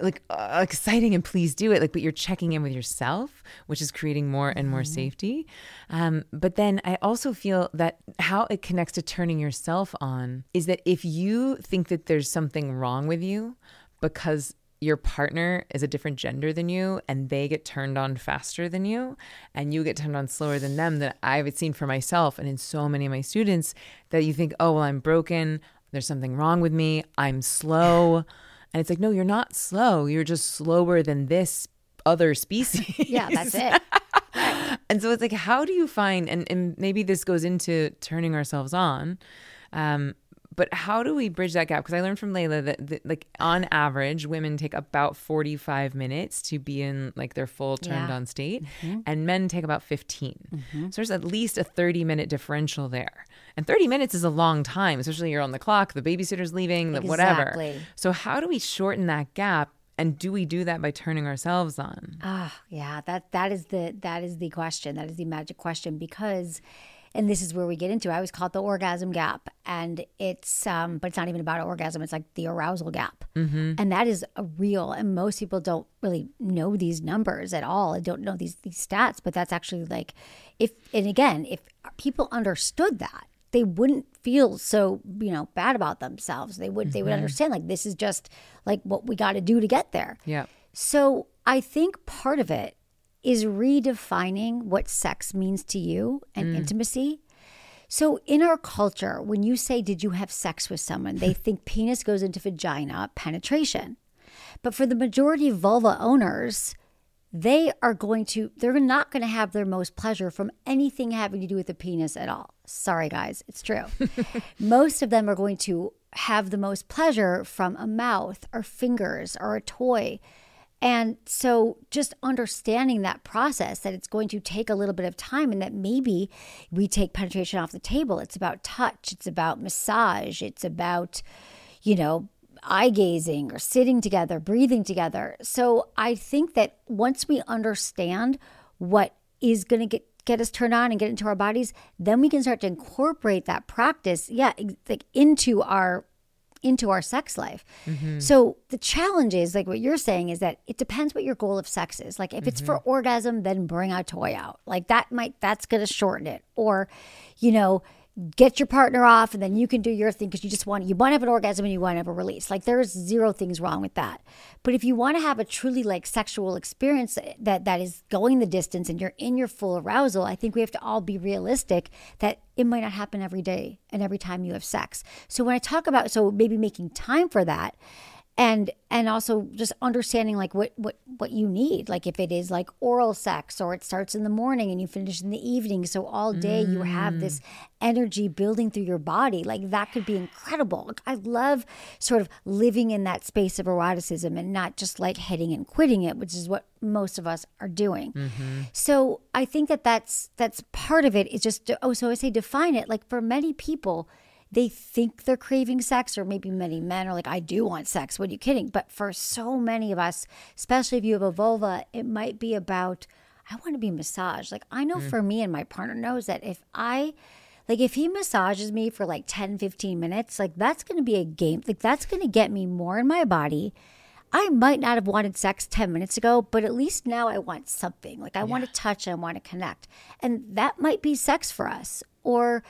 like uh, exciting and please do it. Like, but you're checking in with yourself, which is creating more and more safety. Um, but then I also feel that how it connects to turning yourself on is that if you think that there's something wrong with you because your partner is a different gender than you and they get turned on faster than you and you get turned on slower than them that I've seen for myself and in so many of my students that you think, oh, well, I'm broken. There's something wrong with me. I'm slow. And it's like, no, you're not slow. You're just slower than this other species. Yeah, that's it. And so it's like, how do you find, and, and maybe this goes into turning ourselves on, um, but how do we bridge that gap? Because I learned from Layla that, that, like, on average, women take about 45 minutes to be in like their full turned Yeah. on state, and men take about 15. So there's at least a 30 minute differential there. And 30 minutes is a long time, especially you're on the clock, the babysitter's leaving, the whatever. So, how do we shorten that gap? And do we do that by turning ourselves on? Ah, yeah, that that is the that is the question. That is the magic question because and this is where we get into. it. I always call it the orgasm gap, and it's um, but it's not even about orgasm. It's like the arousal gap, and that is a real. And most people don't really know these numbers at all. and don't know these these stats, but that's actually like if and again, if people understood that, they wouldn't feel so you know bad about themselves. They would they would mm-hmm. understand like this is just like what we got to do to get there. Yeah. So I think part of it is redefining what sex means to you and mm. intimacy. So in our culture, when you say, Did you have sex with someone? they think penis goes into vagina, penetration. But for the majority of vulva owners, they are going to, they're not going to have their most pleasure from anything having to do with the penis at all. Sorry, guys, it's true. most of them are going to have the most pleasure from a mouth or fingers or a toy. And so just understanding that process, that it's going to take a little bit of time and that maybe we take penetration off the table. It's about touch, it's about massage, it's about, you know, eye gazing or sitting together, breathing together. So I think that once we understand what is going to get get us turned on and get into our bodies, then we can start to incorporate that practice, yeah, like into our into our sex life. Mm-hmm. So the challenge is like what you're saying is that it depends what your goal of sex is. Like if it's for mm-hmm. orgasm, then bring a toy out. Like that might that's going to shorten it. Or, you know, get your partner off and then you can do your thing because you just want you want to have an orgasm and you want to have a release. Like there's zero things wrong with that. But if you want to have a truly like sexual experience that that is going the distance and you're in your full arousal, I think we have to all be realistic that it might not happen every day and every time you have sex. So when I talk about so maybe making time for that and and also just understanding like what what what you need like if it is like oral sex or it starts in the morning and you finish in the evening. So all day you have this mm. energy building through your body. Like that could be incredible. Like, i love sort of living in that space of eroticism and not just like hitting and quitting it which is what most of us are doing. Mm-hmm. So i think that that's that's part of it. Is just oh so i say define it. Like for many people they think they're craving sex, or maybe many men are like, I do want sex. What are you kidding? But for so many of us, especially if you have a vulva, it might be about, I want to be massaged. Like, I know mm. for me and my partner knows that if I, like, if he massages me for like 10, 15 minutes, like, that's going to be a game. Like, that's going to get me more in my body. I might not have wanted sex 10 minutes ago, but at least now I want something. Like I want to touch and I want to connect. And that might be sex for us. Or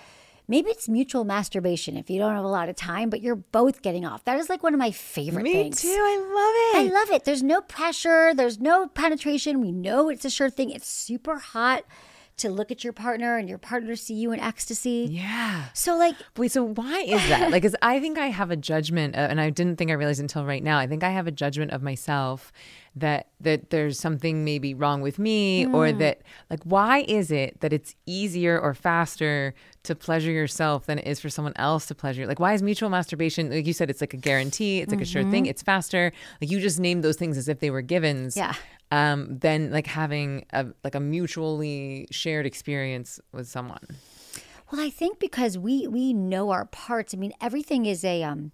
maybe it's mutual masturbation if you don't have a lot of time, but you're both getting off. That is like one of my favorite Me things. too. I love it. I love it. There's no pressure, there's no penetration. We know it's a sure thing. It's super hot to look at your partner and your partner see you in ecstasy. yeah. So, like, Wait, so why is that? Like, 'cause I think I have a judgment, uh, and I didn't think I realized until right now. I think I have a judgment of myself that that there's something maybe wrong with me, or that like, why is it that it's easier or faster to pleasure yourself than it is for someone else to pleasure? you? Like, why is mutual masturbation? Like you said, it's like a guarantee. It's like a sure thing. It's faster. Like you just named those things as if they were givens. Yeah. Um, than like having a like a mutually shared experience with someone. well, I think because we we know our parts. I mean, everything is a um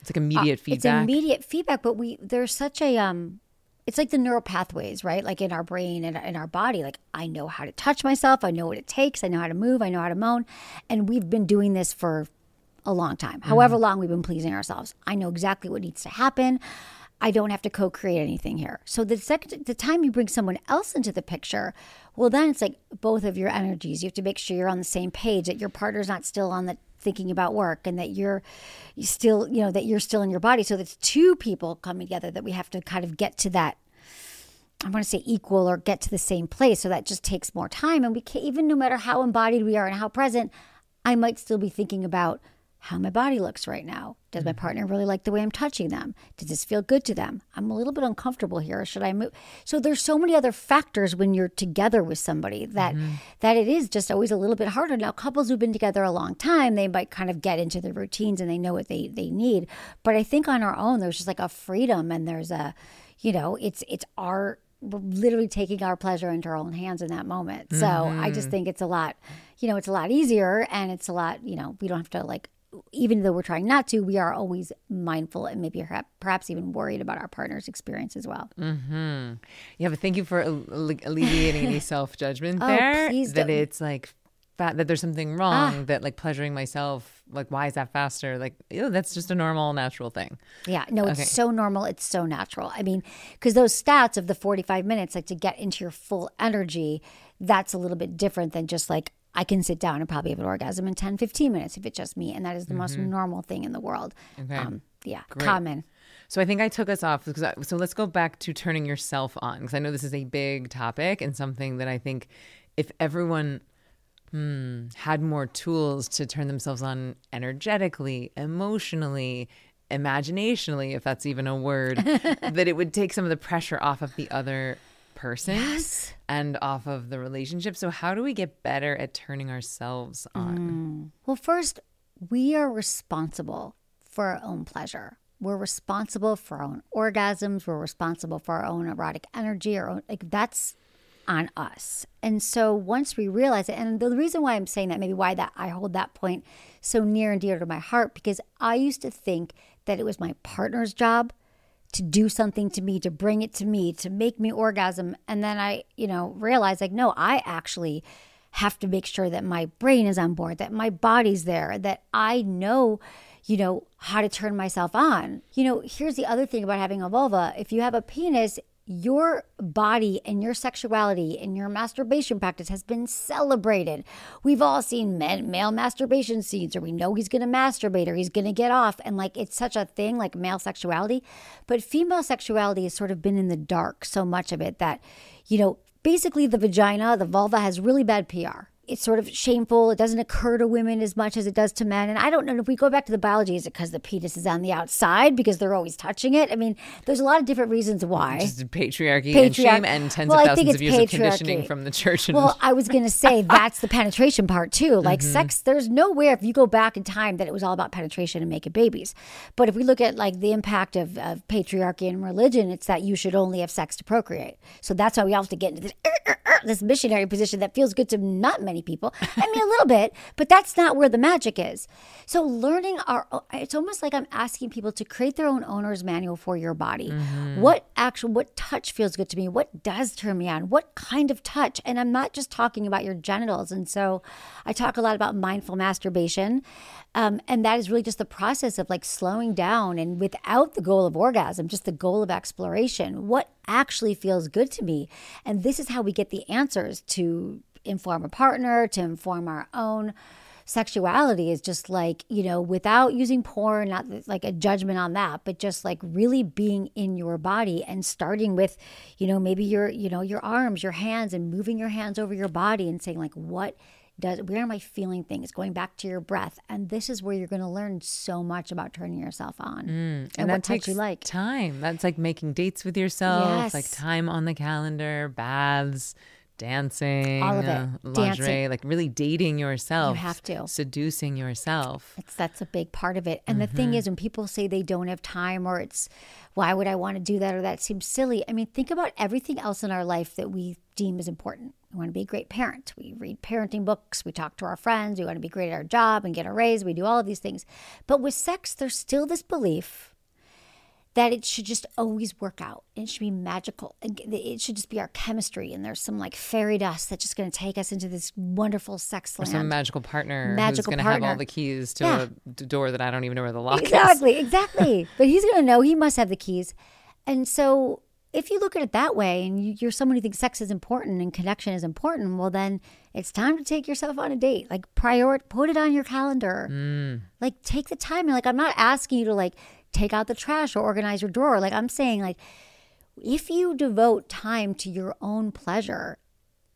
It's like immediate It's feedback. immediate feedback, but we there's such a um it's like the neural pathways, right? Like in our brain and in our body. Like I know how to touch myself, I know what it takes, I know how to move, I know how to moan. And we've been doing this for a long time. However long we've been pleasing ourselves. I know exactly what needs to happen. I don't have to co-create anything here. So the second the time you bring someone else into the picture, well then it's like both of your energies. You have to make sure you're on the same page, that your partner's not still on the thinking about work and that you're still, you know, that you're still in your body. So that's two people coming together that we have to kind of get to that I want to say equal or get to the same place. So that just takes more time. And we can't, even no matter how embodied we are and how present, I might still be thinking about how my body looks right now. Does my mm-hmm. partner really like the way I'm touching them? Does this feel good to them? I'm a little bit uncomfortable here. Should I move? So there's so many other factors when you're together with somebody that mm-hmm. that it is just always a little bit harder. Now couples who've been together a long time, they might kind of get into their routines and they know what they they need. But I think on our own, there's just like a freedom and there's a, you know, it's it's our we're literally taking our pleasure into our own hands in that moment. So I just mm-hmm. think it's a lot, you know, it's a lot easier and it's a lot, you know, we don't have to like, even though we're trying not to, we are always mindful and maybe perhaps, even worried about our partner's experience as well. Mm-hmm. Yeah, but thank you for alle- alleviating any self judgment Oh, there. that don't. it's like fa- that there's something wrong. Ah. That like pleasuring myself, like why is that faster? Like, ew, that's just a normal, natural thing. Yeah, no, it's Okay. so normal. It's so natural. I mean, because those stats of the 45 minutes, like to get into your full energy, that's a little bit different than just like, I can sit down and probably have an orgasm in 10, 15 minutes if it's just me. And that is the most normal thing in the world. Okay. Um, yeah, common. So I think I took us off because I, so let's go back to turning yourself on because I know this is a big topic and something that I think if everyone hmm, had more tools to turn themselves on energetically, emotionally, imaginationally, if that's even a word, that it would take some of the pressure off of the other person and off of the relationship. So how do we get better at turning ourselves on? Mm. Well, first, we are responsible for our own pleasure. We're responsible for our own orgasms. We're responsible for our own erotic energy. Our own, like that's on us. And so once we realize it, and the reason why I'm saying that, maybe why that I hold that point so near and dear to my heart, because I used to think that it was my partner's job to do something to me, to bring it to me, to make me orgasm. And then I, you know, realize like, no, I actually have to make sure that my brain is on board, that my body's there, that I know, you know, how to turn myself on. You know, here's the other thing about having a vulva. If you have a penis, your body and your sexuality and your masturbation practice has been celebrated. We've all seen men, male masturbation scenes, or we know he's going to masturbate or he's going to get off. And like it's such a thing, like male sexuality. But female sexuality has sort of been in the dark, so much of it that, you know, basically the vagina, the vulva has really bad PR. It's sort of shameful. It doesn't occur to women as much as it does to men. And I don't know if we go back to the biology, is it because the penis is on the outside because they're always touching it? I mean, there's a lot of different reasons why. Just patriarchy, and shame and tens Well, of I think thousands of years of conditioning patriarchy. from the church. And Well, I was going to say that's the penetration part too. Like Mm-hmm. sex, there's nowhere if you go back in time that it was all about penetration and making babies. But if we look at like the impact of, of patriarchy and religion, it's that you should only have sex to procreate. So that's why we all have to get into this. "Er, er, er," not this missionary position that feels good to not many people. I mean, a little bit, but that's not where the magic is. So, learning our, it's almost like I'm asking people to create their own owner's manual for your body. Mm-hmm. What actual, what touch feels good to me? What does turn me on? What kind of touch? And I'm not just talking about your genitals. And so, I talk a lot about mindful masturbation. Um, and that is really just the process of like slowing down and without the goal of orgasm, just the goal of exploration. What actually feels good to me? And this is how we get the answers to inform a partner, to inform our own sexuality is just like, you know, without using porn, not like a judgment on that, but just like really being in your body and starting with, you know, maybe your, you know, your arms, your hands and moving your hands over your body and saying like, what does where am I feeling things? Going back to your breath, and this is where you're going to learn so much about turning yourself on mm, and, and that takes you like. time. That's like making dates with yourself, yes. like time on the calendar, baths, dancing, all of it, uh, lingerie, dancing. like really dating yourself. You have to seducing yourself. It's that's a big part of it. And mm-hmm. the thing mm-hmm. is, when people say they don't have time, or it's why would I want to do that, or that seems silly. I mean, think about everything else in our life that we deem as important. We want to be a great parent. We read parenting books. We talk to our friends. We want to be great at our job and get a raise. We do all of these things. But with sex, there's still this belief that it should just always work out. It should be magical. It should just be our chemistry. And there's some like fairy dust that's just going to take us into this wonderful sex land. Or some magical partner magical who's going to have all the keys to yeah. a door that I don't even know where the lock exactly, is. Exactly, exactly. but he's going to know. He must have the keys. And so if you look at it that way and you're someone who thinks sex is important and connection is important, well, then it's time to take yourself on a date. Like, prior, put it on your calendar. Mm. Like, take the time. And like, I'm not asking you to like take out the trash or organize your drawer. Like, I'm saying, like, if you devote time to your own pleasure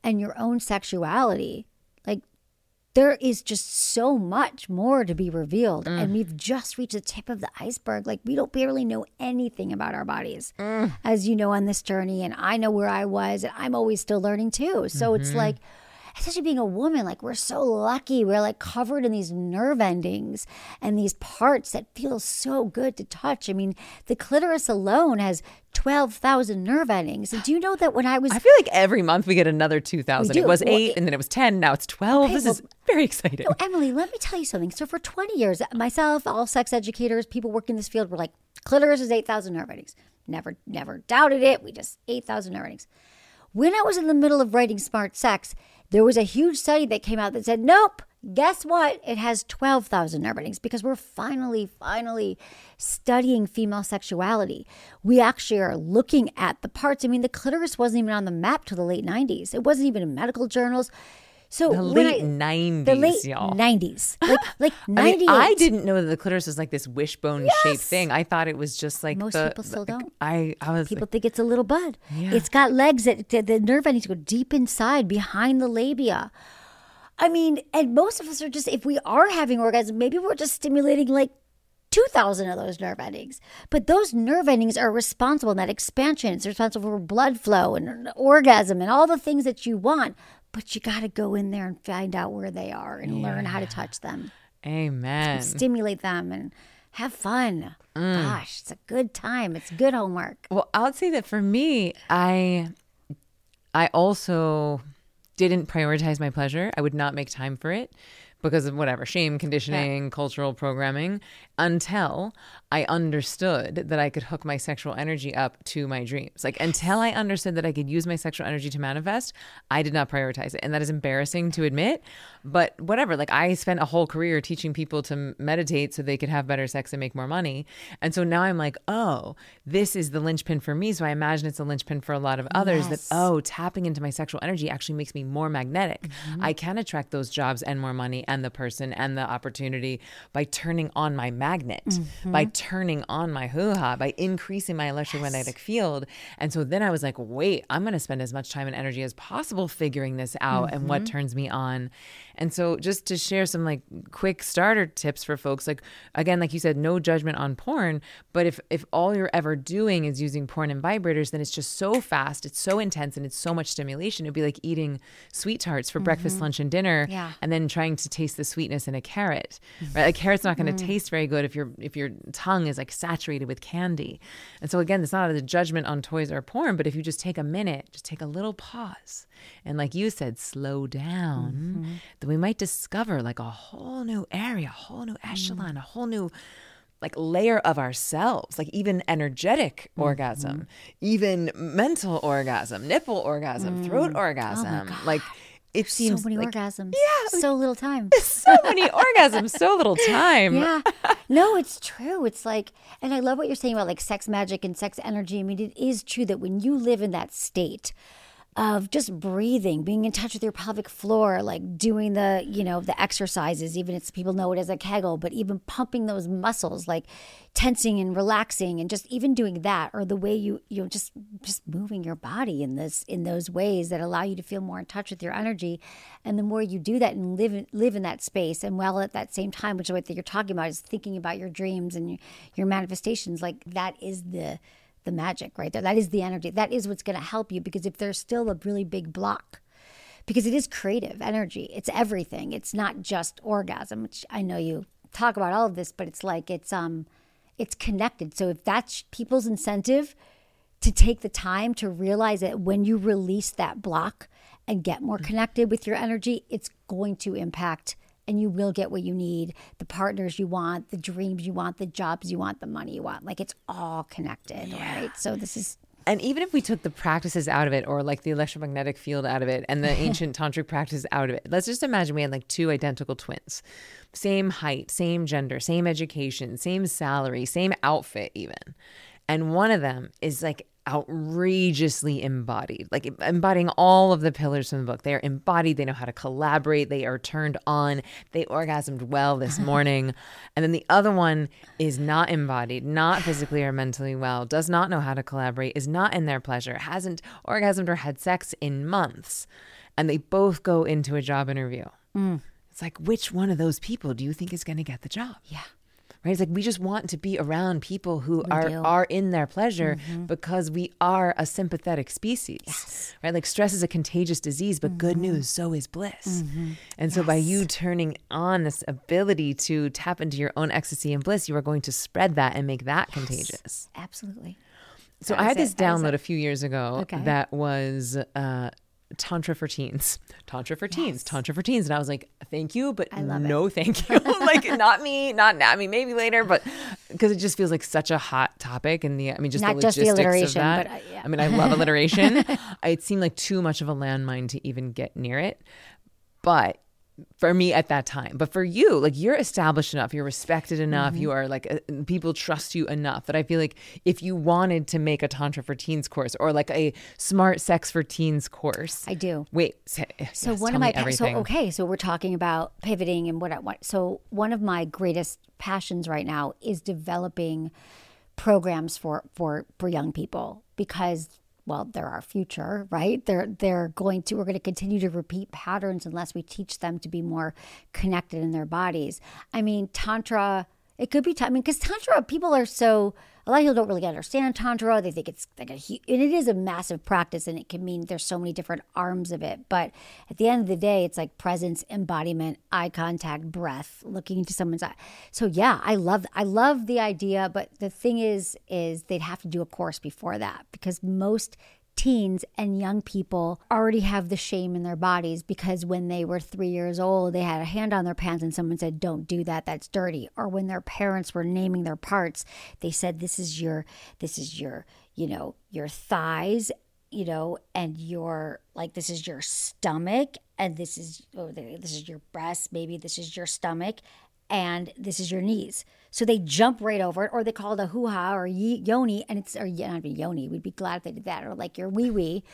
and your own sexuality, like there is just so much more to be revealed. Mm. And we've just reached the tip of the iceberg. Like, we don't barely know anything about our bodies, mm. as you know, on this journey. And I know where I was, and I'm always still learning too. So mm-hmm. it's like, especially being a woman, like we're so lucky. We're like covered in these nerve endings and these parts that feel so good to touch. I mean, the clitoris alone has 12,000 nerve endings. And do you know that when I was. I feel like every month we get another 2,000. It was well, eight and then it was 10. Now it's 12. Okay, this well, is very exciting. No, Emily, let me tell you something. So for 20 years, myself, all sex educators, people working in this field were like, clitoris is 8,000 nerve endings. Never, never doubted it. We just 8,000 nerve endings. When I was in the middle of writing Smart Sex, there was a huge study that came out that said, nope, guess what? It has 12,000 nerve endings because we're finally, finally studying female sexuality. We actually are looking at the parts. I mean, the clitoris wasn't even on the map till the late 90s, it wasn't even in medical journals. So the late nineties, the late nineties, like like ninety. I, mean, I, didn't know that the clitoris was like this wishbone yes! shaped thing. I thought it was just like most the, people still the, don't. I I was people like, think it's a little bud. Yeah. It's got legs that the nerve endings go deep inside behind the labia. I mean, and most of us are just if we are having orgasm, maybe we're just stimulating like 2,000 of those nerve endings. But those nerve endings are responsible, and that expansion is responsible for blood flow and orgasm and all the things that you want but you got to go in there and find out where they are and yeah. learn how to touch them. Amen. stimulate them and have fun. Mm. Gosh, it's a good time. It's good homework. Well, I'll say that for me, I I also didn't prioritize my pleasure. I would not make time for it because of whatever shame conditioning, yeah. cultural programming, until I understood that I could hook my sexual energy up to my dreams. Like until I understood that I could use my sexual energy to manifest, I did not prioritize it. And that is embarrassing to admit, but whatever. Like I spent a whole career teaching people to meditate so they could have better sex and make more money. And so now I'm like, oh, this is the linchpin for me. So I imagine it's a linchpin for a lot of others yes. that, oh, tapping into my sexual energy actually makes me more magnetic. Mm-hmm. I can attract those jobs and more money and the person and the opportunity by turning on my magnet, mm-hmm. by turning on my hoo ha, by increasing my electromagnetic yes. field. And so then I was like, wait, I'm going to spend as much time and energy as possible figuring this out mm-hmm. and what mm-hmm. turns me on. And so just to share some like quick starter tips for folks, like again, like you said, no judgment on porn. But if if all you're ever doing is using porn and vibrators, then it's just so fast, it's so intense, and it's so much stimulation. It'd be like eating SweeTarts for mm-hmm. breakfast, lunch, and dinner, yeah. and then trying to taste the sweetness in a carrot, right? A carrot's not going to taste very good if your if your tongue is like saturated with candy. And so again, it's not a judgment on toys or porn, but if you just take a minute, just take a little pause, and like you said, slow down, then we might discover like a whole new area, a whole new mm. echelon, a whole new like layer of ourselves, like even energetic mm-hmm. orgasm, even mental orgasm, nipple orgasm, throat mm. oh orgasm. like it seems so many like orgasms. Yeah. So little time. so many orgasms, so little time. yeah. No, it's true. It's like, and I love what you're saying about like sex magic and sex energy. I mean, it is true that when you live in that state of just breathing, being in touch with your pelvic floor, like doing the, you know, the exercises, even if people know it as a kegel, but even pumping those muscles, like tensing and relaxing and just even doing that or the way you you know just just moving your body in this in those ways that allow you to feel more in touch with your energy. And the more you do that and live live in that space and while at that same time which is what you're talking about is thinking about your dreams and your, your manifestations like that is the the magic right? There that is the energy. That is what's going to help you because if there's still a really big block because it is creative energy. It's everything. It's not just orgasm which i know you talk about all of this but it's like it's um it's connected. So if that's people's incentive to take the time to realize that when you release that block and get more connected with your energy, it's going to impact and you will get what you need, the partners you want, the dreams you want, the jobs you want, the money you want. Like it's all connected, right? So this is And even if we took the practices out of it or like the electromagnetic field out of it and the ancient tantric practices out of it, let's just imagine we had like two identical twins. Same height, same gender, same education, same salary, same outfit, even. And one of them is like outrageously embodied, like embodying all of the pillars from the book. They are embodied, they know how to collaborate, they are turned on, they orgasmed well this morning. and then the other one is not embodied, not physically or mentally well, does not know how to collaborate, is not in their pleasure, hasn't orgasmed or had sex in months. And they both go into a job interview. Mm. It's like, which one of those people do you think is going to get the job? yeah. Right? It's like we just want to be around people who are do. Mm-hmm. are in their pleasure because we are a sympathetic species, right? Like stress is a contagious disease, but good Mm-hmm. news, so is bliss. And so by you turning on this ability to tap into your own ecstasy and bliss, you are going to spread that and make that contagious. Absolutely. So I had this it. Download a few years ago Okay. that was uh, Tantra for teens. Tantra for teens. Tantra for teens. And I was like, thank you, but love it. no thank you. like, not me, not now. I mean, maybe later, but because it just feels like such a hot topic. And the, I mean, just Not the just the logistics alliteration, of that. but, uh, yeah. I mean, I love alliteration. it seemed like too much of a landmine to even get near it. But for me at that time. But for you, like you're established enough, you're respected enough, Mm-hmm. you are like uh, people trust you enough that I feel like if you wanted to make a tantra for teens course or like a smart sex for teens course, I do. Wait, say, So yes, one of my pa- so okay, so we're talking about pivoting and what I want. So one of my greatest passions right now is developing programs for for for young people because well they're our future right? They're they're going to we're going to continue to repeat patterns unless we teach them to be more connected in their bodies. I mean tantra it could be t- i mean because tantra people are so a lot of people don't really understand tantra they think it's like a huge, and it is a massive practice and it can mean there's so many different arms of it. But at the end of the day it's like presence embodiment eye contact breath looking into someone's eye. So yeah i love i love the idea but the thing is is they'd have to do a course before that because most teens and young people already have the shame in their bodies because when they were three years old, they had a hand on their pants and someone said, Don't do that, that's dirty. Or when their parents were naming their parts, they said, This is your, this is your, you know, your thighs, you know, and your, like, this is your stomach, and this is, oh, this is your breast, maybe this is your stomach and this is your knees. So they jump right over it, or they call it a hoo ha or yoni, and it's or not even yoni. We'd be glad if they did that, or like your wee wee.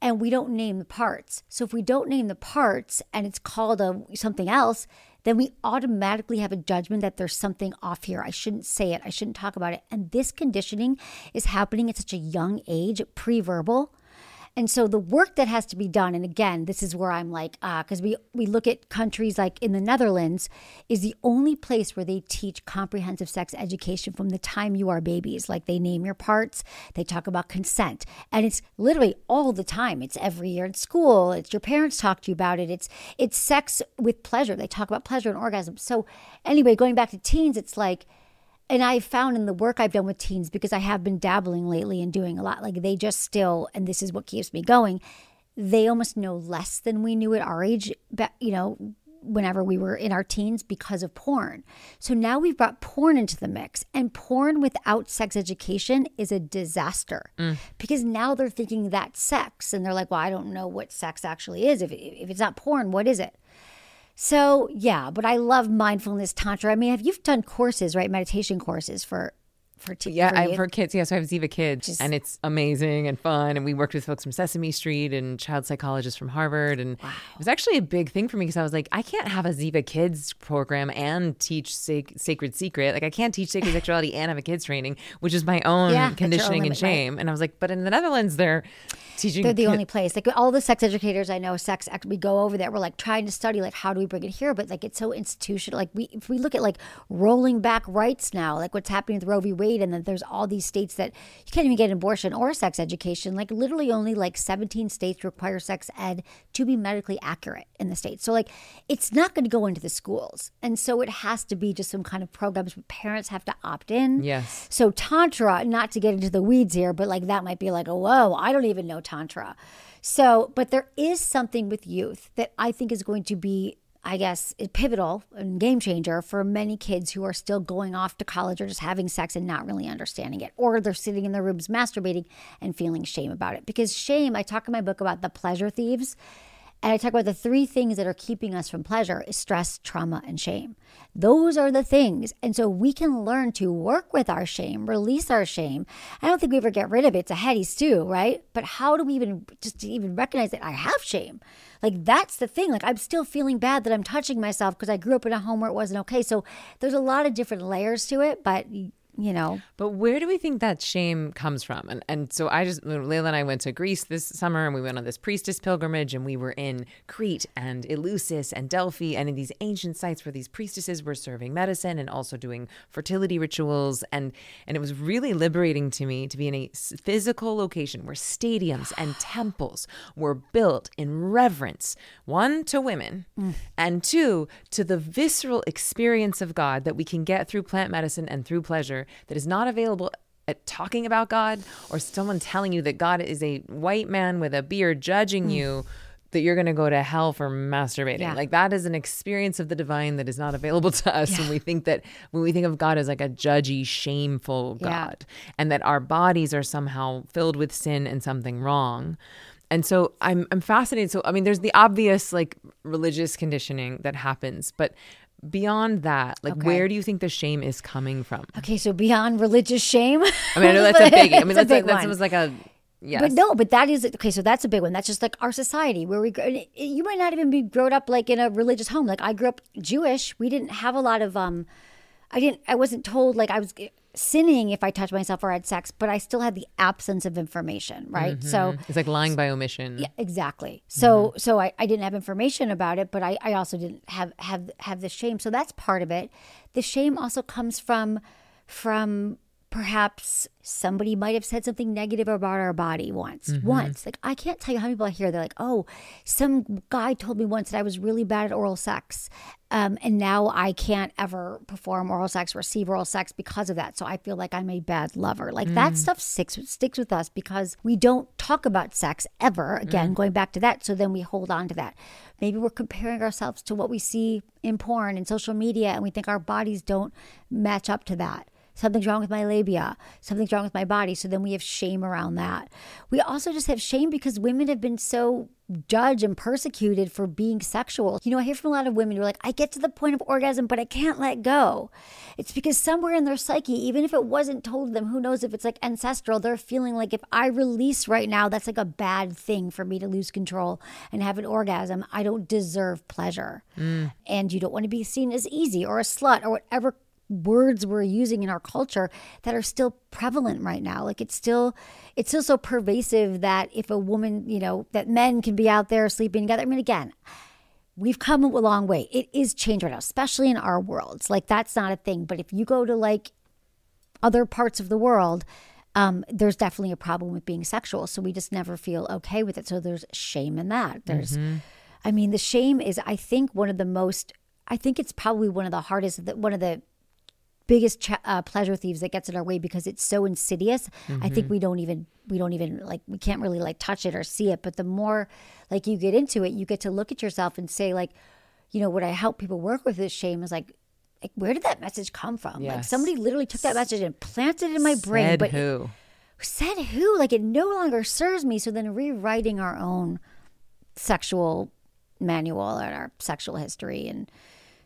And we don't name the parts. So if we don't name the parts and it's called a something else, then we automatically have a judgment that there's something off here. I shouldn't say it. I shouldn't talk about it. And this conditioning is happening at such a young age, pre-verbal. And so the work that has to be done, and again, this is where I'm like, ah, because we we look at countries like in the Netherlands, is the only place where they teach comprehensive sex education from the time you are babies. Like they name your parts, they talk about consent, and it's literally all the time. It's every year in school. It's your parents talk to you about it. It's it's sex with pleasure. They talk about pleasure and orgasm. So anyway, going back to teens, it's like and I found in the work I've done with teens because I have been dabbling lately and doing a lot, like they just still, and this is what keeps me going, they almost know less than we knew at our age, you know, whenever we were in our teens because of porn. So now we've brought porn into the mix, and porn without sex education is a disaster mm. because now they're thinking that's sex, and they're like, well, I don't know what sex actually is. If, if it's not porn, what is it? So, yeah, but I love mindfulness tantra. I mean, have you've done courses, right? Meditation courses for for t- yeah, for I, for kids. Yeah, so I have Ziva Kids, and it's amazing and fun. And we worked with folks from Sesame Street and child psychologists from Harvard, and wow. it was actually a big thing for me because I was like, I can't have a Ziva Kids program and teach sac- Sacred Secret. Like, I can't teach sacred sexuality and have a kids training, which is my own yeah, conditioning and shame. Right? And I was like, but in the Netherlands, they're teaching. They're the only place. Like all the sex educators I know, sex we go over there. We're like trying to study like how do we bring it here, but like it's so institutional. Like we if we look at like rolling back rights now, like what's happening with Roe v. Wade, and that there's all these states that you can't even get an abortion or sex education. Like literally only like 17 states require sex ed to be medically accurate in the states. So like it's not going to go into the schools, and so it has to be just some kind of programs where parents have to opt in. Yes. So tantra, not to get into the weeds here, but like that might be like, oh whoa, I don't even know Tantra. So, but there is something with youth that I think is going to be, I guess, pivotal and game changer for many kids who are still going off to college or just having sex and not really understanding it. Or they're sitting in their rooms masturbating and feeling shame about it. Because shame, I talk in my book about the pleasure thieves. And I talk about the three things that are keeping us from pleasure is stress, trauma, and shame. Those are the things. And so we can learn to work with our shame, release our shame. I don't think we ever get rid of it. It's a heady stew, right? But how do we even just even recognize that I have shame? Like that's the thing. Like I'm still feeling bad that I'm touching myself because I grew up in a home where it wasn't okay. So there's a lot of different layers to it, but you know. But where do we think that shame comes from? And and so I just Layla and I went to Greece this summer and we went on this priestess pilgrimage and we were in Crete and Eleusis and Delphi and in these ancient sites where these priestesses were serving medicine and also doing fertility rituals and and it was really liberating to me to be in a physical location where stadiums and temples were built in reverence one to women mm. and two to the visceral experience of God that we can get through plant medicine and through pleasure that is not available at talking about God or someone telling you that God is a white man with a beard judging mm. you that you're going to go to hell for masturbating. Yeah. Like that is an experience of the divine that is not available to us. Yeah. And we think that when we think of God as like a judgy, shameful God yeah. and that our bodies are somehow filled with sin and something wrong. And so I'm I'm fascinated. So I mean there's the obvious like religious conditioning that happens, but beyond that, like okay. where do you think the shame is coming from? Okay, so beyond religious shame. I mean, I know that's a big. I mean, that's a, that was like a. Yes. But no, but that is okay. So that's a big one. That's just like our society where we. You might not even be grown up like in a religious home. Like I grew up Jewish. We didn't have a lot of um I didn't I wasn't told like I was sinning if I touched myself or had sex, but I still had the absence of information, right? Mm-hmm. So it's like lying by omission. Yeah, exactly. So mm-hmm. so I, I didn't have information about it, but I, I also didn't have have have the shame. So that's part of it. The shame also comes from from perhaps somebody might have said something negative about our body once mm-hmm. once like i can't tell you how many people i hear they're like oh some guy told me once that i was really bad at oral sex um, and now i can't ever perform oral sex receive oral sex because of that so i feel like i'm a bad lover like mm. that stuff sticks, sticks with us because we don't talk about sex ever again mm. going back to that so then we hold on to that maybe we're comparing ourselves to what we see in porn and social media and we think our bodies don't match up to that Something's wrong with my labia. Something's wrong with my body. So then we have shame around that. We also just have shame because women have been so judged and persecuted for being sexual. You know, I hear from a lot of women who are like, I get to the point of orgasm, but I can't let go. It's because somewhere in their psyche, even if it wasn't told them, who knows if it's like ancestral, they're feeling like if I release right now, that's like a bad thing for me to lose control and have an orgasm. I don't deserve pleasure. Mm. And you don't want to be seen as easy or a slut or whatever words we're using in our culture that are still prevalent right now. Like it's still it's still so pervasive that if a woman you know that men can be out there sleeping together i mean again we've come a long way. It is changed right now especially in our worlds. Like that's not a thing. But if you go to like other parts of the world um, there's definitely a problem with being sexual. So we just never feel okay with it. So there's shame in that. There's i mean the shame is i think one of the most i think it's probably one of the hardest that one of the biggest ch- uh, pleasure thieves that gets in our way because it's so insidious. I think we don't even we don't even like we can't really like touch it or see it. But the more like you get into it, you get to look at yourself and say like, you know, what I help people work with this shame is like. Like, where did that message come from? Like somebody literally took that message and planted it in my brain, Said but who? said who? Like it no longer serves me. So then rewriting our own sexual manual and our sexual history, and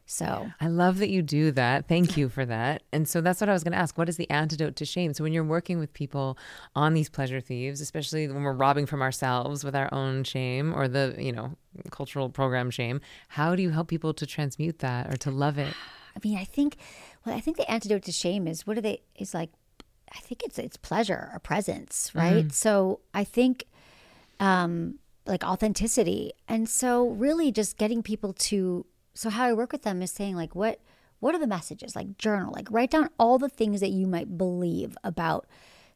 so I love that you do that. Thank you for that. And so that's what I was going to ask. What is the antidote to shame? So when you're working with people on these pleasure thieves, especially when we're robbing from ourselves with our own shame or the, you know, cultural program shame, how do you help people to transmute that or to love it? I mean, I think, well, I think the antidote to shame is what are they? Is like, I think it's it's pleasure or presence, right? So I think, um, like authenticity, and so really just getting people to. So how I work with them is saying like, what what are the messages? Like journal, like write down all the things that you might believe about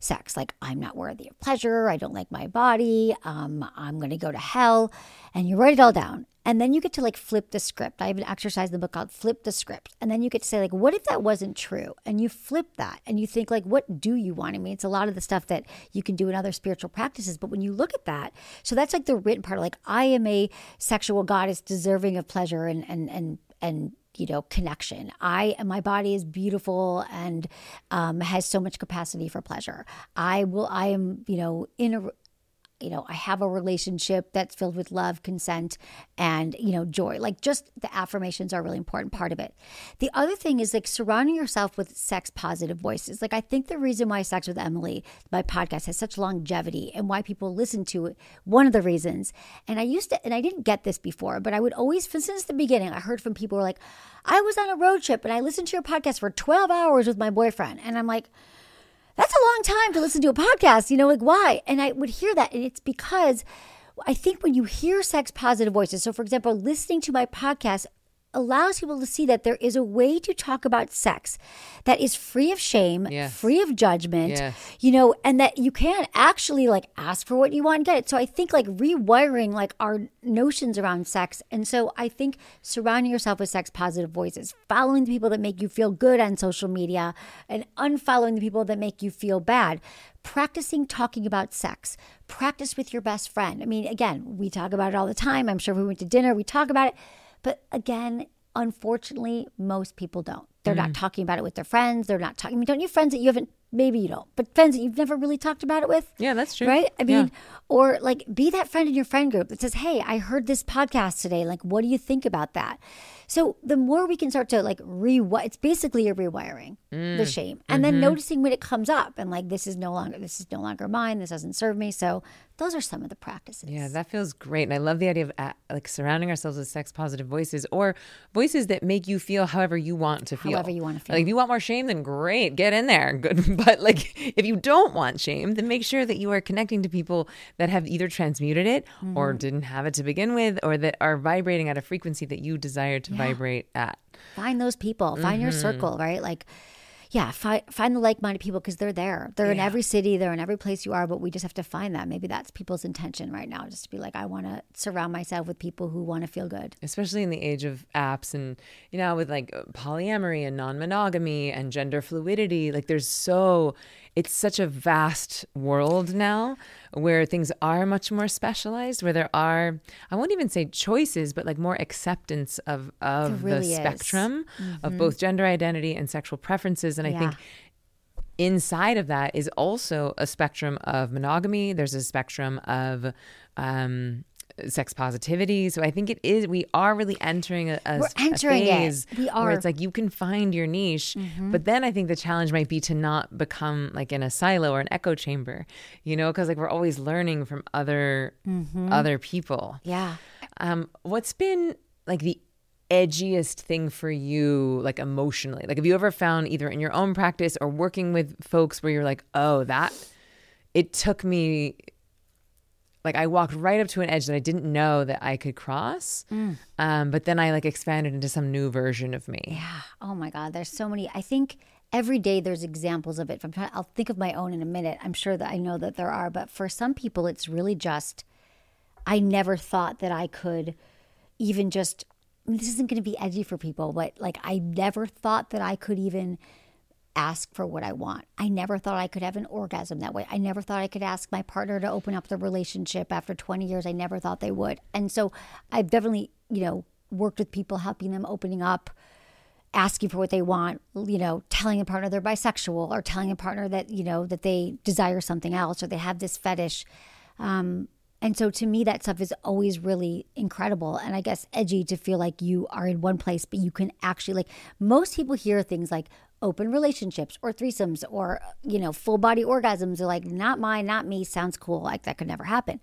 sex. Like i'm not worthy of pleasure. I don't like my body. Um, i'm going to go to hell. And you write it all down. And then you get to like flip the script. I have an exercise in the book called flip the script. And then you get to say like what if that wasn't true? And you flip that and you think like what do you want? I mean it's a lot of the stuff that you can do in other spiritual practices. But when you look at that so that's like the written part. Like i am a sexual goddess deserving of pleasure and and and and you know connection. I my body is beautiful and um, has so much capacity for pleasure. I will i am you know in a you know i have a relationship that's filled with love consent and you know joy. Like just the affirmations are a really important part of it. The other thing is like surrounding yourself with sex positive voices. Like i think the reason why sex with emily my podcast has such longevity and why people listen to it one of the reasons and i used to and i didn't get this before but i would always since the beginning i heard from people who were like i was on a road trip and i listened to your podcast for 12 hours with my boyfriend and i'm like that's a long time to listen to a podcast, you know, like why? And I would hear that. And it's because I think when you hear sex positive voices, so for example, listening to my podcast allows people to see that there is a way to talk about sex that is free of shame, Yes. free of judgment, Yes. you know, and that you can actually like ask for what you want and get it. So I think like rewiring like our notions around sex. And so I think surrounding yourself with sex positive voices, following the people that make you feel good on social media and unfollowing the people that make you feel bad. Practicing talking about sex, practice with your best friend. I mean, again, we talk about it all the time. I'm sure if we went to dinner, we talk about it. But again, unfortunately, most people don't. They're not mm. talking about it with their friends. They're not talking. I mean, don't you have friends that you haven't? Maybe you don't, but friends that you've never really talked about it with. Yeah, that's true. Right? I Yeah. mean, or like be that friend in your friend group that says, Hey, I heard this podcast today. Like, what do you think about that? So the more we can start to like rewire, it's basically a rewiring Mm. the shame. And Mm-hmm. then noticing when it comes up and like this is no longer this is no longer mine, this doesn't serve me. So those are some of the practices. Yeah, that feels great. And I love the idea of uh, like surrounding ourselves with sex positive voices or voices that make you feel however you want to feel. However you want to feel. Like if you want more shame, then great, get in there. Good. But like if you don't want shame, then make sure that you are connecting to people that have either transmuted it Mm-hmm. or didn't have it to begin with or that are vibrating at a frequency that you desire to vibrate at. find those people. Find your Mm-hmm. circle right? Like yeah find, find the like-minded people because they're there. They're in every city. They're in every place you are but we just have to find that. maybe that's people's intention right now just to be like i want to surround myself with people who want to feel good. Especially in the age of apps and you know with like polyamory and non-monogamy and gender fluidity like there's so it's such a vast world now where things are much more specialized where there are i won't even say choices but like more acceptance of of really the spectrum of both gender identity and sexual preferences. And i think inside of that is also a spectrum of monogamy. There's a spectrum of um, sex positivity. So I think it is. We are really entering a, a, We're a entering it. We are. Mm-hmm. it's like you can find your niche, but then I think the challenge might be to not become like in a silo or an echo chamber. You know, because like we're always learning from other Mm-hmm. other people. yeah Um, what's been like the edgiest thing for you, like emotionally? Like, have you ever found either in your own practice or working with folks where you're like, oh, that it took me like I walked right up to an edge that I didn't know that I could cross. Mm. Um, but then I like expanded into some new version of me. Yeah. Oh my God. There's so many. I think every day there's examples of it. If trying, I'll think of my own in a minute. I'm sure that I know that there are, but for some people, it's really just. I never thought that I could even just. I mean, this isn't going to be edgy for people, but like I never thought that I could even ask for what I want. I never thought I could have an orgasm that way. I never thought I could ask my partner to open up the relationship after 20 years. I never thought they would. And so I've definitely, you know, worked with people, helping them opening up, asking for what they want, you know, telling a partner they're bisexual or telling a partner that, you know, that they desire something else or they have this fetish. Um, and so to me, that stuff is always really incredible. And I guess edgy to feel like you are in one place, but you can actually, like, most people hear things like open relationships or threesomes or, you know, full body orgasms. They're like, not mine, not me, sounds cool. Like, that could never happen.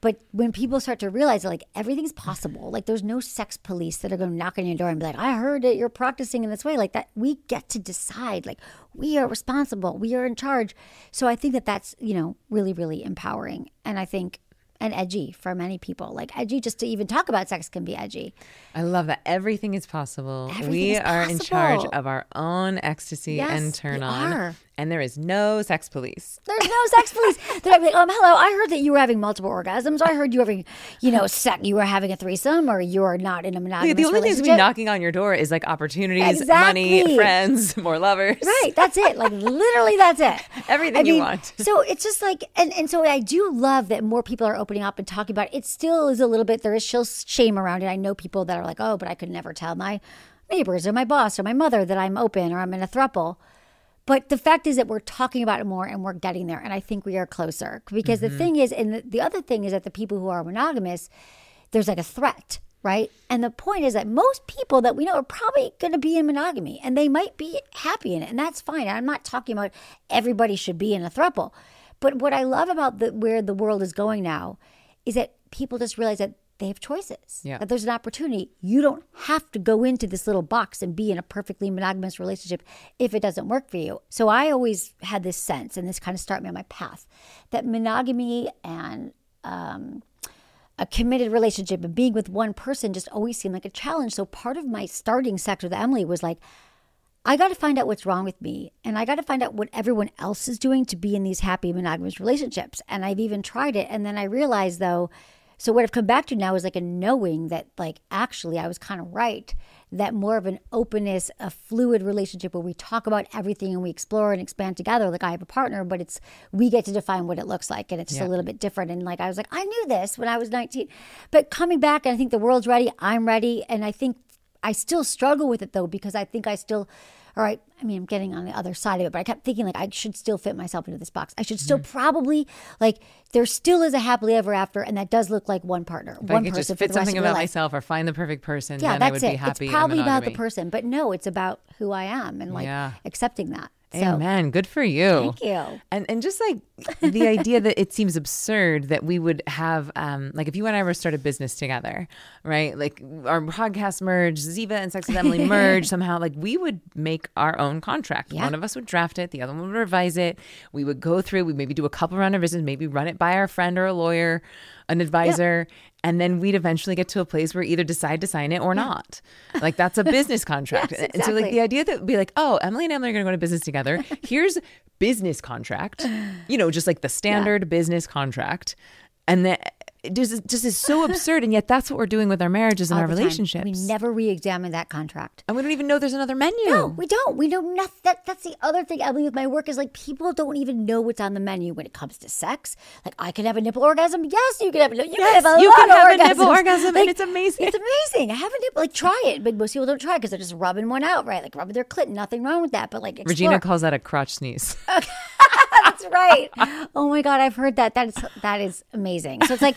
But when people start to realize that like everything's possible, like there's no sex police that are going to knock on your door and be like, I heard that you're practicing in this way, like that, we get to decide. Like we are responsible, we are in charge. So I think that that's you know really really empowering, and I think and edgy for many people. Like edgy, just to even talk about sex can be edgy. I love that everything is possible. Everything we is are in charge of our own ecstasy Yes, and turn on. are. And there is no sex police. There's no sex police. They're like, um, hello, I heard that you were having multiple orgasms. I heard you were having, you know, sex. You were having a threesome, or you are not in a monogamous the only things to be relationship. knocking on your door is like opportunities, Exactly. money, friends, more lovers. Right, that's it. Like literally, that's it. Everything you want. so it's just like, and and so I do love that more people are opening up and talking about it. It still is a little bit there is still shame around it. I know people that are like, oh, but I could never tell my neighbors or my boss or my mother that I'm open or I'm in a throuple. But the fact is that we're talking about it more and we're getting there. And I think we are closer. Because Mm-hmm. the thing is, and the, the other thing is that the people who are monogamous, there's like a threat, right? And the point is that most people that we know are probably going to be in monogamy and they might be happy in it. And that's fine. I'm not talking about everybody should be in a throuple. But what I love about the, where the world is going now is that people just realize that they have choices. Yeah. That there's an opportunity. You don't have to go into this little box and be in a perfectly monogamous relationship if it doesn't work for you. So I always had this sense, and this kind of started me on my path, that monogamy and um, a committed relationship and being with one person just always seemed like a challenge. So part of my starting sex with Emily was like, I got to find out what's wrong with me. And I got to find out what everyone else is doing to be in these happy monogamous relationships. And I've even tried it. And then I realized, though, so what I've come back to now is like a knowing that, like, actually, I was kind of right. That more of an openness, a fluid relationship where we talk about everything and we explore and expand together. Like, I have a partner, but it's, we get to define what it looks like. And it's just a little bit different. And like, I was like, I knew this when I was 19. But coming back, and I think the world's ready, I'm ready. And I think I still struggle with it though because I think I still, all right. I mean, I'm getting on the other side of it, but I kept thinking like I should still fit myself into this box. I should Mm-hmm. still probably like there still is a happily ever after, and that does look like one partner, If one I could person just fit something about myself or find the perfect person, Yeah, then I that's would be it. happy. It's probably about the person, but no, it's about who I am and like Yeah. accepting that. So, Amen. Good for you. Thank you. And and just like the idea that it seems absurd that we would have um like if you and I were to start a business together, right? Like our podcast merge, Ziva and Sex with Emily merge somehow. Like we would make our own contract. Yeah. One of us would draft it, the other one would revise it. We would go through. We maybe do a couple round of visits, maybe run it by our friend or a lawyer, an advisor. And then we'd eventually get to a place where either decide to sign it or not. Like that's a business contract. Yes, And so like the idea that would be like, oh, Emily and Emily are going to go to business together. Here's business contract, you know, just like the standard business contract, and that it just just is so absurd. And yet that's what we're doing with our marriages and All our the time. relationships. We never re-examine that contract. and we don't even know there's another menu. No, we don't. We know nothing. That, that's the other thing, Emily, with my work is like people don't even know what's on the menu when it comes to sex. Like I can have a nipple orgasm. Yes, you can have. a- You Yes, can have a you can have a nipple orgasm, and Like, it's amazing. It's amazing. I have a nipple. Like try it, but most people don't try because they're just rubbing one out, right? Like rubbing their clit. Nothing wrong with that. But like explore. Regina calls that a crotch sneeze. That's right. Oh my god, I've heard that. That is that is amazing. So it's like,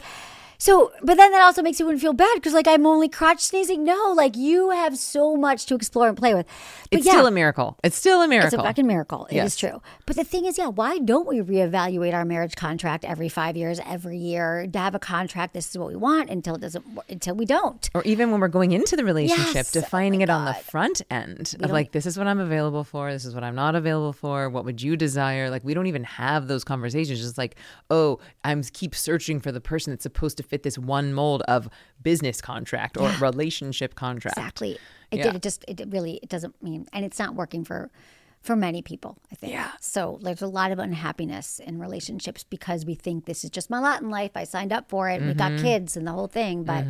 So, but then that also makes you wouldn't feel bad because, like, I'm only crotch sneezing. No, like, you have so much to explore and play with. But It's yeah, still a miracle. It's still a miracle. It's a fucking miracle. It is Yes. true. But the thing is, yeah, why don't we reevaluate our marriage contract every five years, every year? To have a contract, this is what we want until it doesn't, until we don't. or even when we're going into the relationship, Yes. Oh defining my it on the front end of like, this is what I'm available for, this is what I'm not available for, what would you desire? Like, we don't even have those conversations. Just like, oh, I'm keep searching for the person that's supposed to fit this one mold of business contract or relationship contract. Exactly. It Yeah. did. It just. It really. It doesn't mean, and it's not working for, for many people. I think. Yeah. So there's a lot of unhappiness in relationships because we think this is just my lot in life. I signed up for it. and We got Mm-hmm. kids and the whole thing. But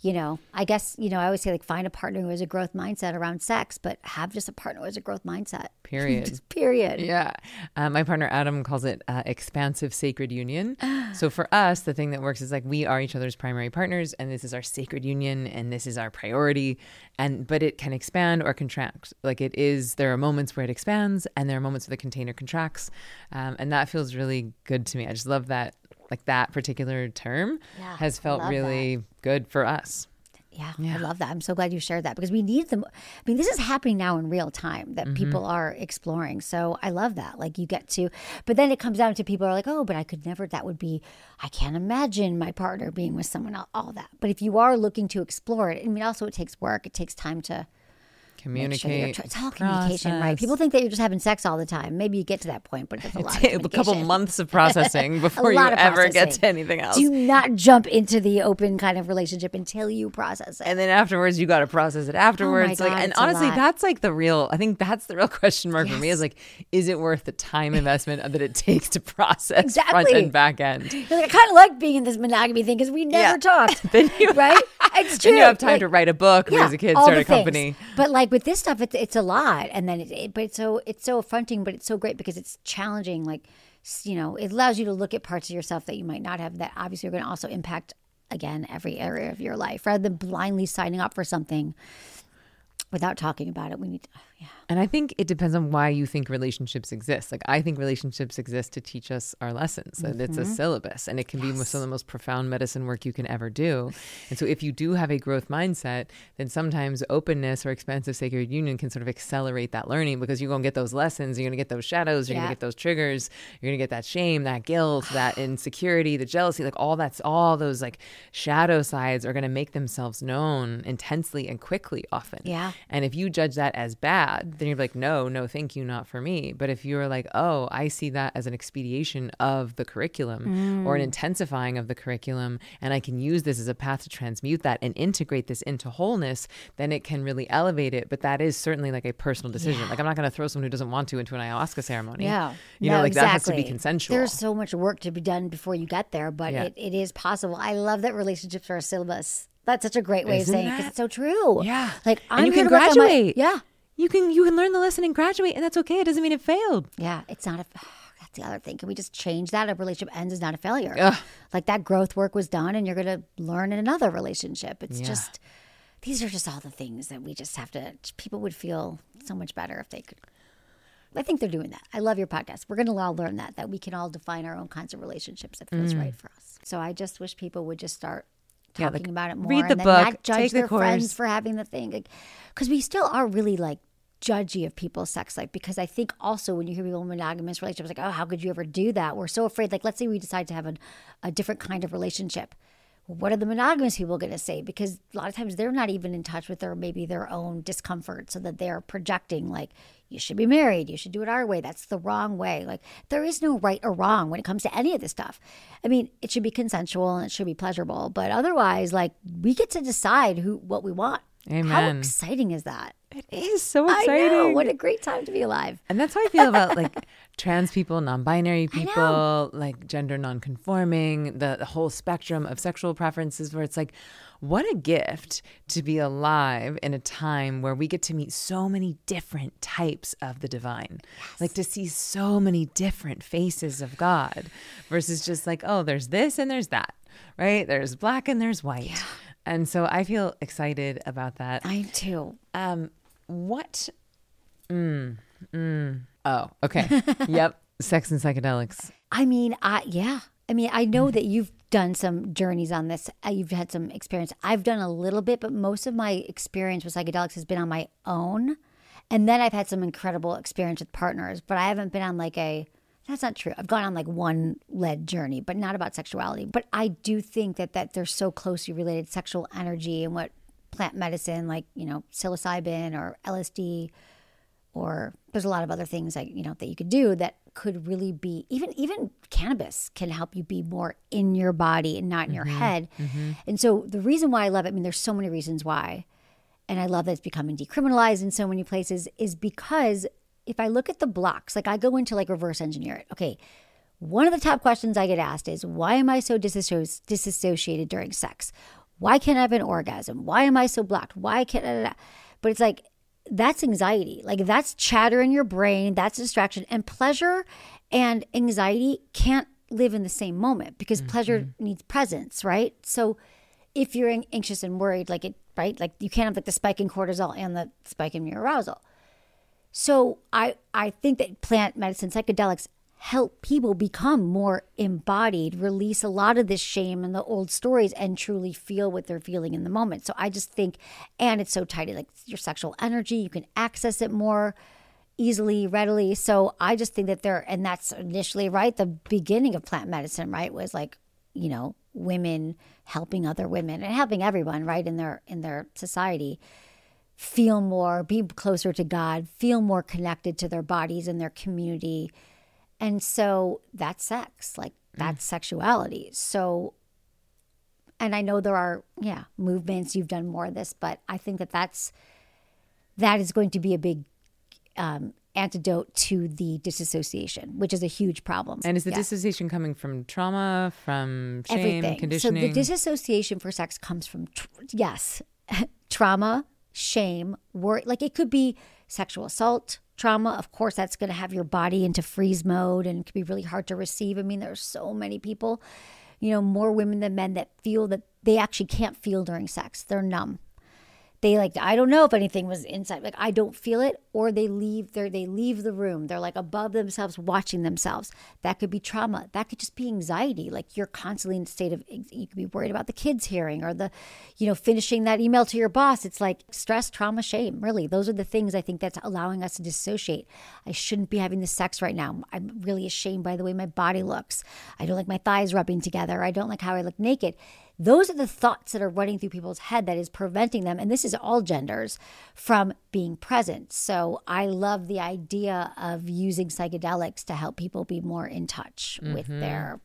you know, I guess you know, I always say like find a partner who has a growth mindset around sex, but have just a partner who has a growth mindset. Period. Period. Yeah. Uh, my partner Adam calls it uh, expansive sacred union. so for us, the thing that works is like we are each other's primary partners, and this is our sacred union, and this is our priority. And but it can expand or contract. Like it is, there are moments where it expands, and there are moments where the container contracts, um, and that feels really good to me. I just love that. Like that particular term Yeah, has felt really good for us. Yeah, I love that. I'm so glad you shared that because we need them. I mean, this is happening now in real time that mm-hmm. people are exploring. So I love that. Like you get to, but then it comes down to people are like, oh, but I could never. That would be. I can't imagine my partner being with someone else. All that. But if you are looking to explore it, I mean, also it takes work. It takes time to make sure that you're Communicate. try- it's all communication, right? People think that you're just having sex all the time. Maybe you get to that point, but it's a lot. a couple months of processing before you ever get to anything else. Do not jump into the open kind of relationship until you process it. and then afterwards you got to process it oh afterwards like Oh God, and it's a honestly that's like the real i think that's the real question mark for me is like is it worth the time investment that it takes to process front Exactly. and back end Like, I kind of like being in this monogamy thing because we never Yeah. talked. Then you- right? It's true. then you have time Like, to write a book yeah, raise a kid start a company things. But like with this stuff, it's it's a lot, and then it, it but it's so it's so affronting, but it's so great because it's challenging. Like you know, it allows you to look at parts of yourself that you might not have that obviously are going to also impact again every area of your life, rather than blindly signing up for something without talking about it. We need to, yeah. And I think it depends on why you think relationships exist. Like I think relationships exist to teach us our lessons. And it's a Mm-hmm. syllabus and it can be some of the most profound medicine work you can ever do. And so if you do have a growth mindset, then sometimes openness or expansive sacred union can sort of accelerate that learning because you're going to get those lessons, you're going to get those shadows, you're going to get those triggers, you're going to get that shame, that guilt, that insecurity, the jealousy, like all that's all those like shadow sides are going to make themselves known intensely and quickly often. Yeah. And if you judge that as bad, then you're like, no, no, thank you, not for me. But if you're like, oh, I see that as an expediation of the curriculum or an mm. intensifying of the curriculum, and I can use this as a path to transmute that and integrate this into wholeness, then it can really elevate it. But that is certainly like a personal decision. Like, I'm not going to throw someone who doesn't want to into an ayahuasca ceremony. Yeah. You No, know, like that has to be consensual. There's so much work to be done before you get there, but Yeah. it, it is possible. I love that relationships are a syllabus. That's such a great way Isn't of saying it because it's so true. Yeah. Like I'm you here can to work my- graduate. yeah. You can you can learn the lesson and graduate, and that's okay. It doesn't mean it failed. Yeah. It's not a that's the other thing. Can we just change that? A relationship ends is not a failure. Ugh. Like that growth work was done and you're gonna learn in another relationship. It's Yeah. just these are just all the things that we just have to people would feel so much better if they could I think they're doing that. I love your podcast. We're going to all learn that that we can all define our own kinds of relationships that feels right for us. So I just wish people would just start Mm. Yeah, talking like, about it more read the and then book, not judge take the their friends course. for having the thing because we still are really like judgy of people's sex life because I think also when you hear people in monogamous relationships like oh how could you ever do that we're so afraid like let's say we decide to have a, a different kind of relationship what are the monogamous people going to say? Because a lot of times they're not even in touch with their maybe their own discomfort, so that they're projecting like you should be married, you should do it our way. That's the wrong way. Like there is no right or wrong when it comes to any of this stuff. I mean, it should be consensual and it should be pleasurable, but otherwise, like we get to decide who what we want. How exciting is that? It is so exciting. I know. What a great time to be alive. And that's how I feel about like trans people, non-binary people, like gender non-conforming, the, the whole spectrum of sexual preferences where it's like what a gift to be alive in a time where we get to meet so many different types of the divine. Like to see so many different faces of God versus just like, oh, there's this and there's that. Right? There's black and there's white. And so I feel excited about that. I too. Um, what? Mm, mm. Oh, okay. yep. Sex and psychedelics. I mean, I yeah. I mean, I know that you've done some journeys on this. Uh, You've had some experience. I've done a little bit, but most of my experience with psychedelics has been on my own. And then I've had some incredible experience with partners, but I haven't been on like a that's not true. I've gone on like one led journey, but not about sexuality. But I do think that that they're so closely related sexual energy and what plant medicine like, you know, psilocybin or LSD or there's a lot of other things like, you know, that you could do that could really be even even cannabis can help you be more in your body and not in your mm-hmm. head. Mm-hmm. And so the reason why I love it, I mean there's so many reasons why and I love that it's becoming decriminalized in so many places, is because if I look at the blocks, like I go into like reverse engineer it. Okay, one of the top questions I get asked is why am I so disassoci- disassociated during sex? Why can't I have an orgasm? Why am I so blocked? Why can't I? But it's like that's anxiety. Like that's chatter in your brain, that's distraction. And pleasure and anxiety can't live in the same moment because pleasure mm-hmm. needs presence, right? So if you're anxious and worried, like it, right? Like you can't have like the spike in cortisol and the spike in your arousal. So I I think that plant medicine, psychedelics help people become more embodied, release a lot of this shame and the old stories and truly feel what they're feeling in the moment. So I just think and it's so tight like your sexual energy, you can access it more easily, readily. So I just think that they're and that's initially right the beginning of plant medicine, right? Was like, you know, women helping other women and helping everyone, right, in their in their society feel more, be closer to God, feel more connected to their bodies and their community. And so that's sex, like that's sexuality. So, and I know there are, yeah, movements, you've done more of this, but I think that that's, that is going to be a big um, antidote to the disassociation, which is a huge problem. And is the Yeah. dissociation coming from trauma, from shame, everything. conditioning? So the disassociation for sex comes from tr- yes, trauma, shame, worry. Like it could be sexual assault, trauma. Of course, that's going to have your body into freeze mode and it can be really hard to receive. I mean, there's so many people, you know, more women than men that feel that they actually can't feel during sex. They're numb. They like I don't know if anything was inside. Like I don't feel it, or they leave. They they leave the room. They're like above themselves, watching themselves. That could be trauma. That could just be anxiety. Like you're constantly in a state of. You could be worried about the kids hearing, or the, you know, finishing that email to your boss. It's like stress, trauma, shame. Really, those are the things I think that's allowing us to dissociate. I shouldn't be having this sex right now. I'm really ashamed by the way my body looks. I don't like my thighs rubbing together. I don't like how I look naked. Those are the thoughts that are running through people's head that is preventing them, and this is all genders, from being present. So I love the idea of using psychedelics to help people be more in touch with mm-hmm. their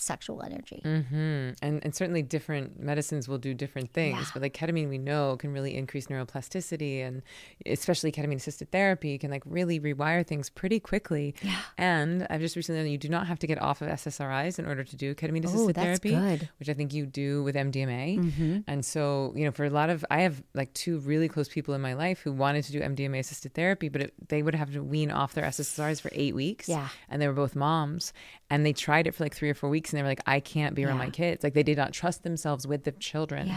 sexual energy. Mm, and and certainly different medicines will do different things. But like ketamine, we know can really increase neuroplasticity, and especially ketamine assisted therapy can like really rewire things pretty quickly. Yeah. And I've just recently learned you do not have to get off of SSRIs in order to do ketamine assisted that's therapy, good. which I think you do with MDMA. And so you know, for a lot of I have like two really close people in my life who wanted to do MDMA assisted therapy, but it, they would have to wean off their SSRIs for eight weeks. Yeah. And they were both moms, and they tried it for like three or four weeks, and they were like, I can't be around Yeah. my kids. Like they did not trust themselves with the children.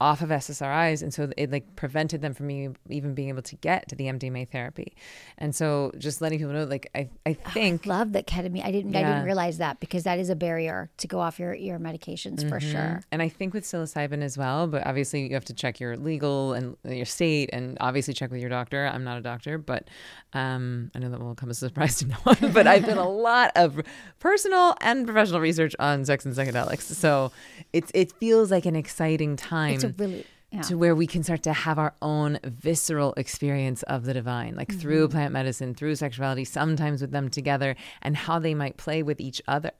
Off of SSRIs, and so it like prevented them from me even being able to get to the MDMA therapy, and so just letting people know, like I, I think Love that ketamine. I didn't. I didn't realize that because that is a barrier to go off your your medications for sure. And I think with psilocybin as well, but obviously you have to check your legal and your state, and obviously check with your doctor. I'm not a doctor, but um, I know that will come as a surprise to no one. but I've done a lot of personal and professional research on sex and psychedelics, so it's it feels like an exciting time It's a really yeah. to where we can start to have our own visceral experience of the divine, like through Mm-hmm. plant medicine, through sexuality, sometimes with them together, and how they might play with each other.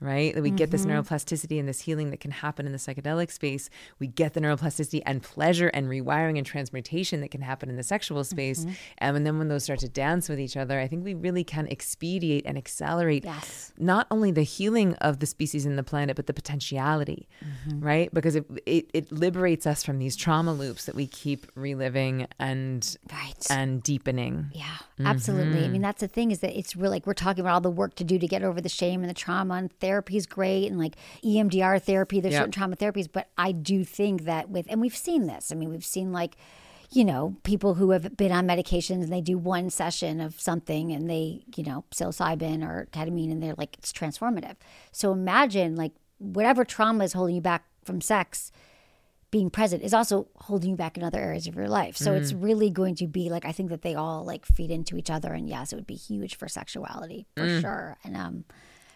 Right? That we get this Mm-hmm. neuroplasticity and this healing that can happen in the psychedelic space. We get the neuroplasticity and pleasure and rewiring and transmutation that can happen in the sexual space. Mm-hmm. Um, and then when those start to dance with each other, I think we really can expedite and accelerate Yes. not only the healing of the species and the planet, but the potentiality, right? Because it, it it liberates us from these trauma loops that we keep reliving and Right. and deepening. Yeah, absolutely. I Mm-hmm. mean, that's the thing is that it's really like we're talking about all the work to do to get over the shame and the trauma, and therapy is great, and like EMDR therapy, there's certain trauma therapies. But I do think that with, and we've seen this, I mean, we've seen like, you know, people who have been on medications and they do one session of something and they, you know, psilocybin or ketamine and they're like, it's transformative. So imagine like whatever trauma is holding you back from sex being present is also holding you back in other areas of your life. So it's really going to be like I think that they all like feed into each other and yes, it would be huge for sexuality for sure. And um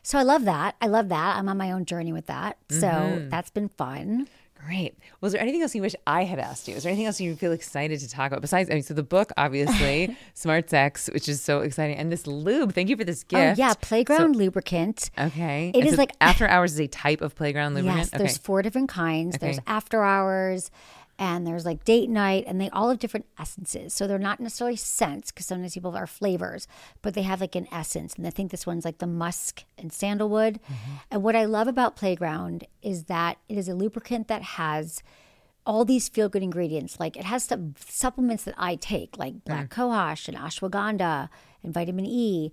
so I love that. I love that. I'm on my own journey with that. So mm-hmm. that's been fun. Great. Was there anything else you wish I had asked you? Is there anything else you feel excited to talk about besides? I mean, so the book, obviously, Smart Sex, which is so exciting, and this lube. Thank you for this oh, gift. Oh yeah, playground lubricant. Okay. It And is so like- after hours is a type of playground lubricant. Yes, there's four different kinds. There's after hours and there's like date night and they all have different essences. So they're not necessarily scents because sometimes people are flavors, but they have like an essence. And I think this one's like the musk and sandalwood. Mm-hmm. And what I love about Playground is that it is a lubricant that has all these feel good ingredients. Like it has some supplements that I take, like black cohosh and ashwagandha and vitamin E,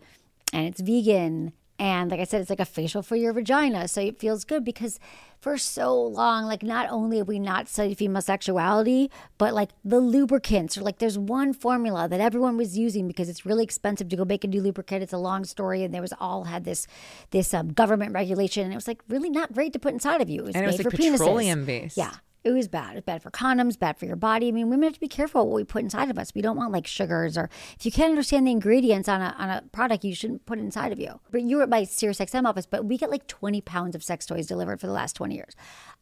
and it's vegan. And like I said, it's like a facial for your vagina. So it feels good because for so long, like not only have we not studied female sexuality, but like the lubricants or like there's one formula that everyone was using because it's really expensive to go make a new lubricant. It's a long story. And there was all had this this um, government regulation. And it was like really not great to put inside of you. It was And it was like for penises. petroleum based. Yeah. It was bad. It's bad for condoms, bad for your body. I mean, women have to be careful what we put inside of us. We don't want like sugars or if you can't understand the ingredients on a, on a product, you shouldn't put it inside of you. But you were at my Sirius XM office, but we get like 20 pounds of sex toys delivered for the last 20 years.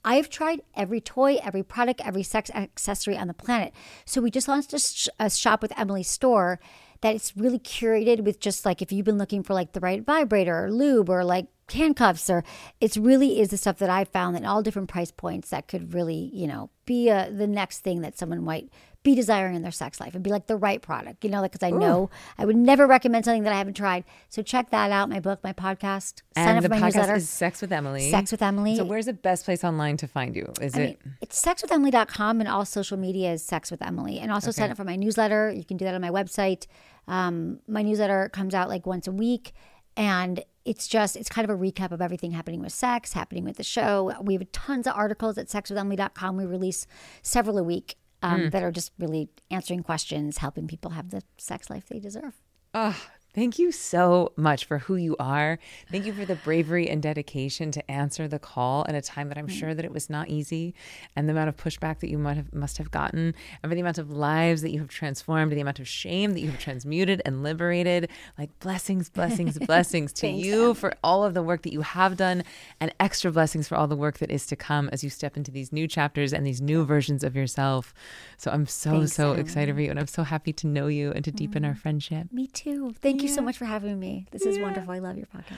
I've tried every toy, every product, every sex accessory on the planet. So we just launched a, sh- a shop with Emily's store that it's really curated with just like if you've been looking for like the right vibrator or lube or like handcuffs or it's really is the stuff that I found at all different price points that could really, you know, be a, the next thing that someone might be desiring in their sex life and be like the right product, you know, like, cause I know I would never recommend something that I haven't tried. So check that out. My book, my podcast, sign And up the for my podcast newsletter. is Sex with Emily. Sex with Emily. So where's the best place online to find you? Is I it? mean, it's sexwithemily.com and all social media is sex with Emily. And also sign up for my newsletter. You can do that on my website. Um, my newsletter comes out like once a week. And it's just, it's kind of a recap of everything happening with sex, happening with the show. We have tons of articles at sexwithemily.com. We release several a week um, that are just really answering questions, helping people have the sex life they deserve. Oh, thank you so much for who you are. Thank you for the bravery and dedication to answer the call at a time that I'm mm. sure that it was not easy, and the amount of pushback that you might have must have gotten, and for the amount of lives that you have transformed, the amount of shame that you have transmuted and liberated. Like blessings, blessings, blessings to you for all of the work that you have done, and extra blessings for all the work that is to come as you step into these new chapters and these new versions of yourself. So I'm so Thanks, so excited for you, and I'm so happy to know you and to deepen our mm. friendship. Me too. Thank you so much for having me. This is wonderful. I love your podcast.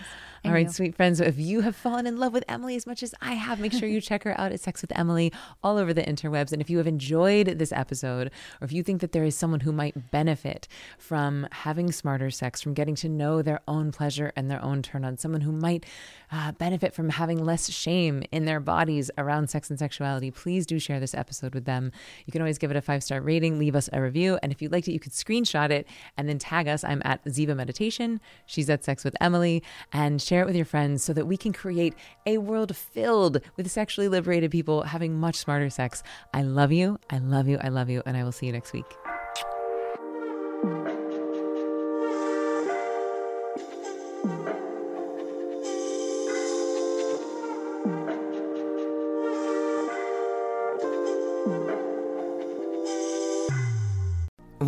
All And right, you. sweet friends. If you have fallen in love with Emily as much as I have, make sure you check her out at Sex with Emily all over the interwebs. And if you have enjoyed this episode, or if you think that there is someone who might benefit from having smarter sex, from getting to know their own pleasure and their own turn on, someone who might uh, benefit from having less shame in their bodies around sex and sexuality, please do share this episode with them. You can always give it a five star rating, leave us a review. And if you liked it, you could screenshot it and then tag us. I'm at Ziva Meditation. She's at Sex with Emily. And share it with your friends so that we can create a world filled with sexually liberated people having much smarter sex. I love you. I love you. I love you. And I will see you next week.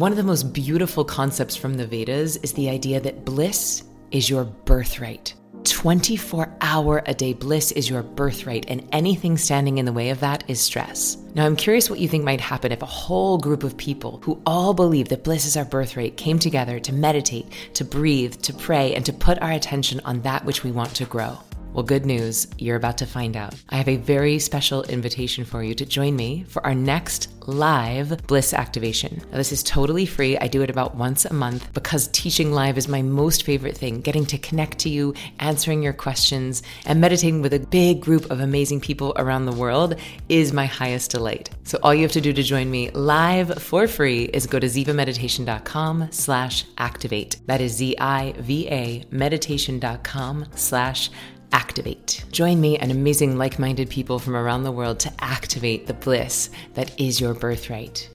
One of the most beautiful concepts from the Vedas is the idea that bliss is your birthright. 24 hour a day bliss is your birthright, and anything standing in the way of that is stress. Now, I'm curious what you think might happen if a whole group of people who all believe that bliss is our birthright came together to meditate, to breathe, to pray, and to put our attention on that which we want to grow. Well, good news, you're about to find out. I have a very special invitation for you to join me for our next live bliss activation. Now, this is totally free. I do it about once a month because teaching live is my most favorite thing. Getting to connect to you, answering your questions, and meditating with a big group of amazing people around the world is my highest delight. So all you have to do to join me live for free is go to zivameditation.com slash activate. That is Z-I-V-A meditation.com slash activate. Join me and amazing like minded people from around the world to activate the bliss that is your birthright.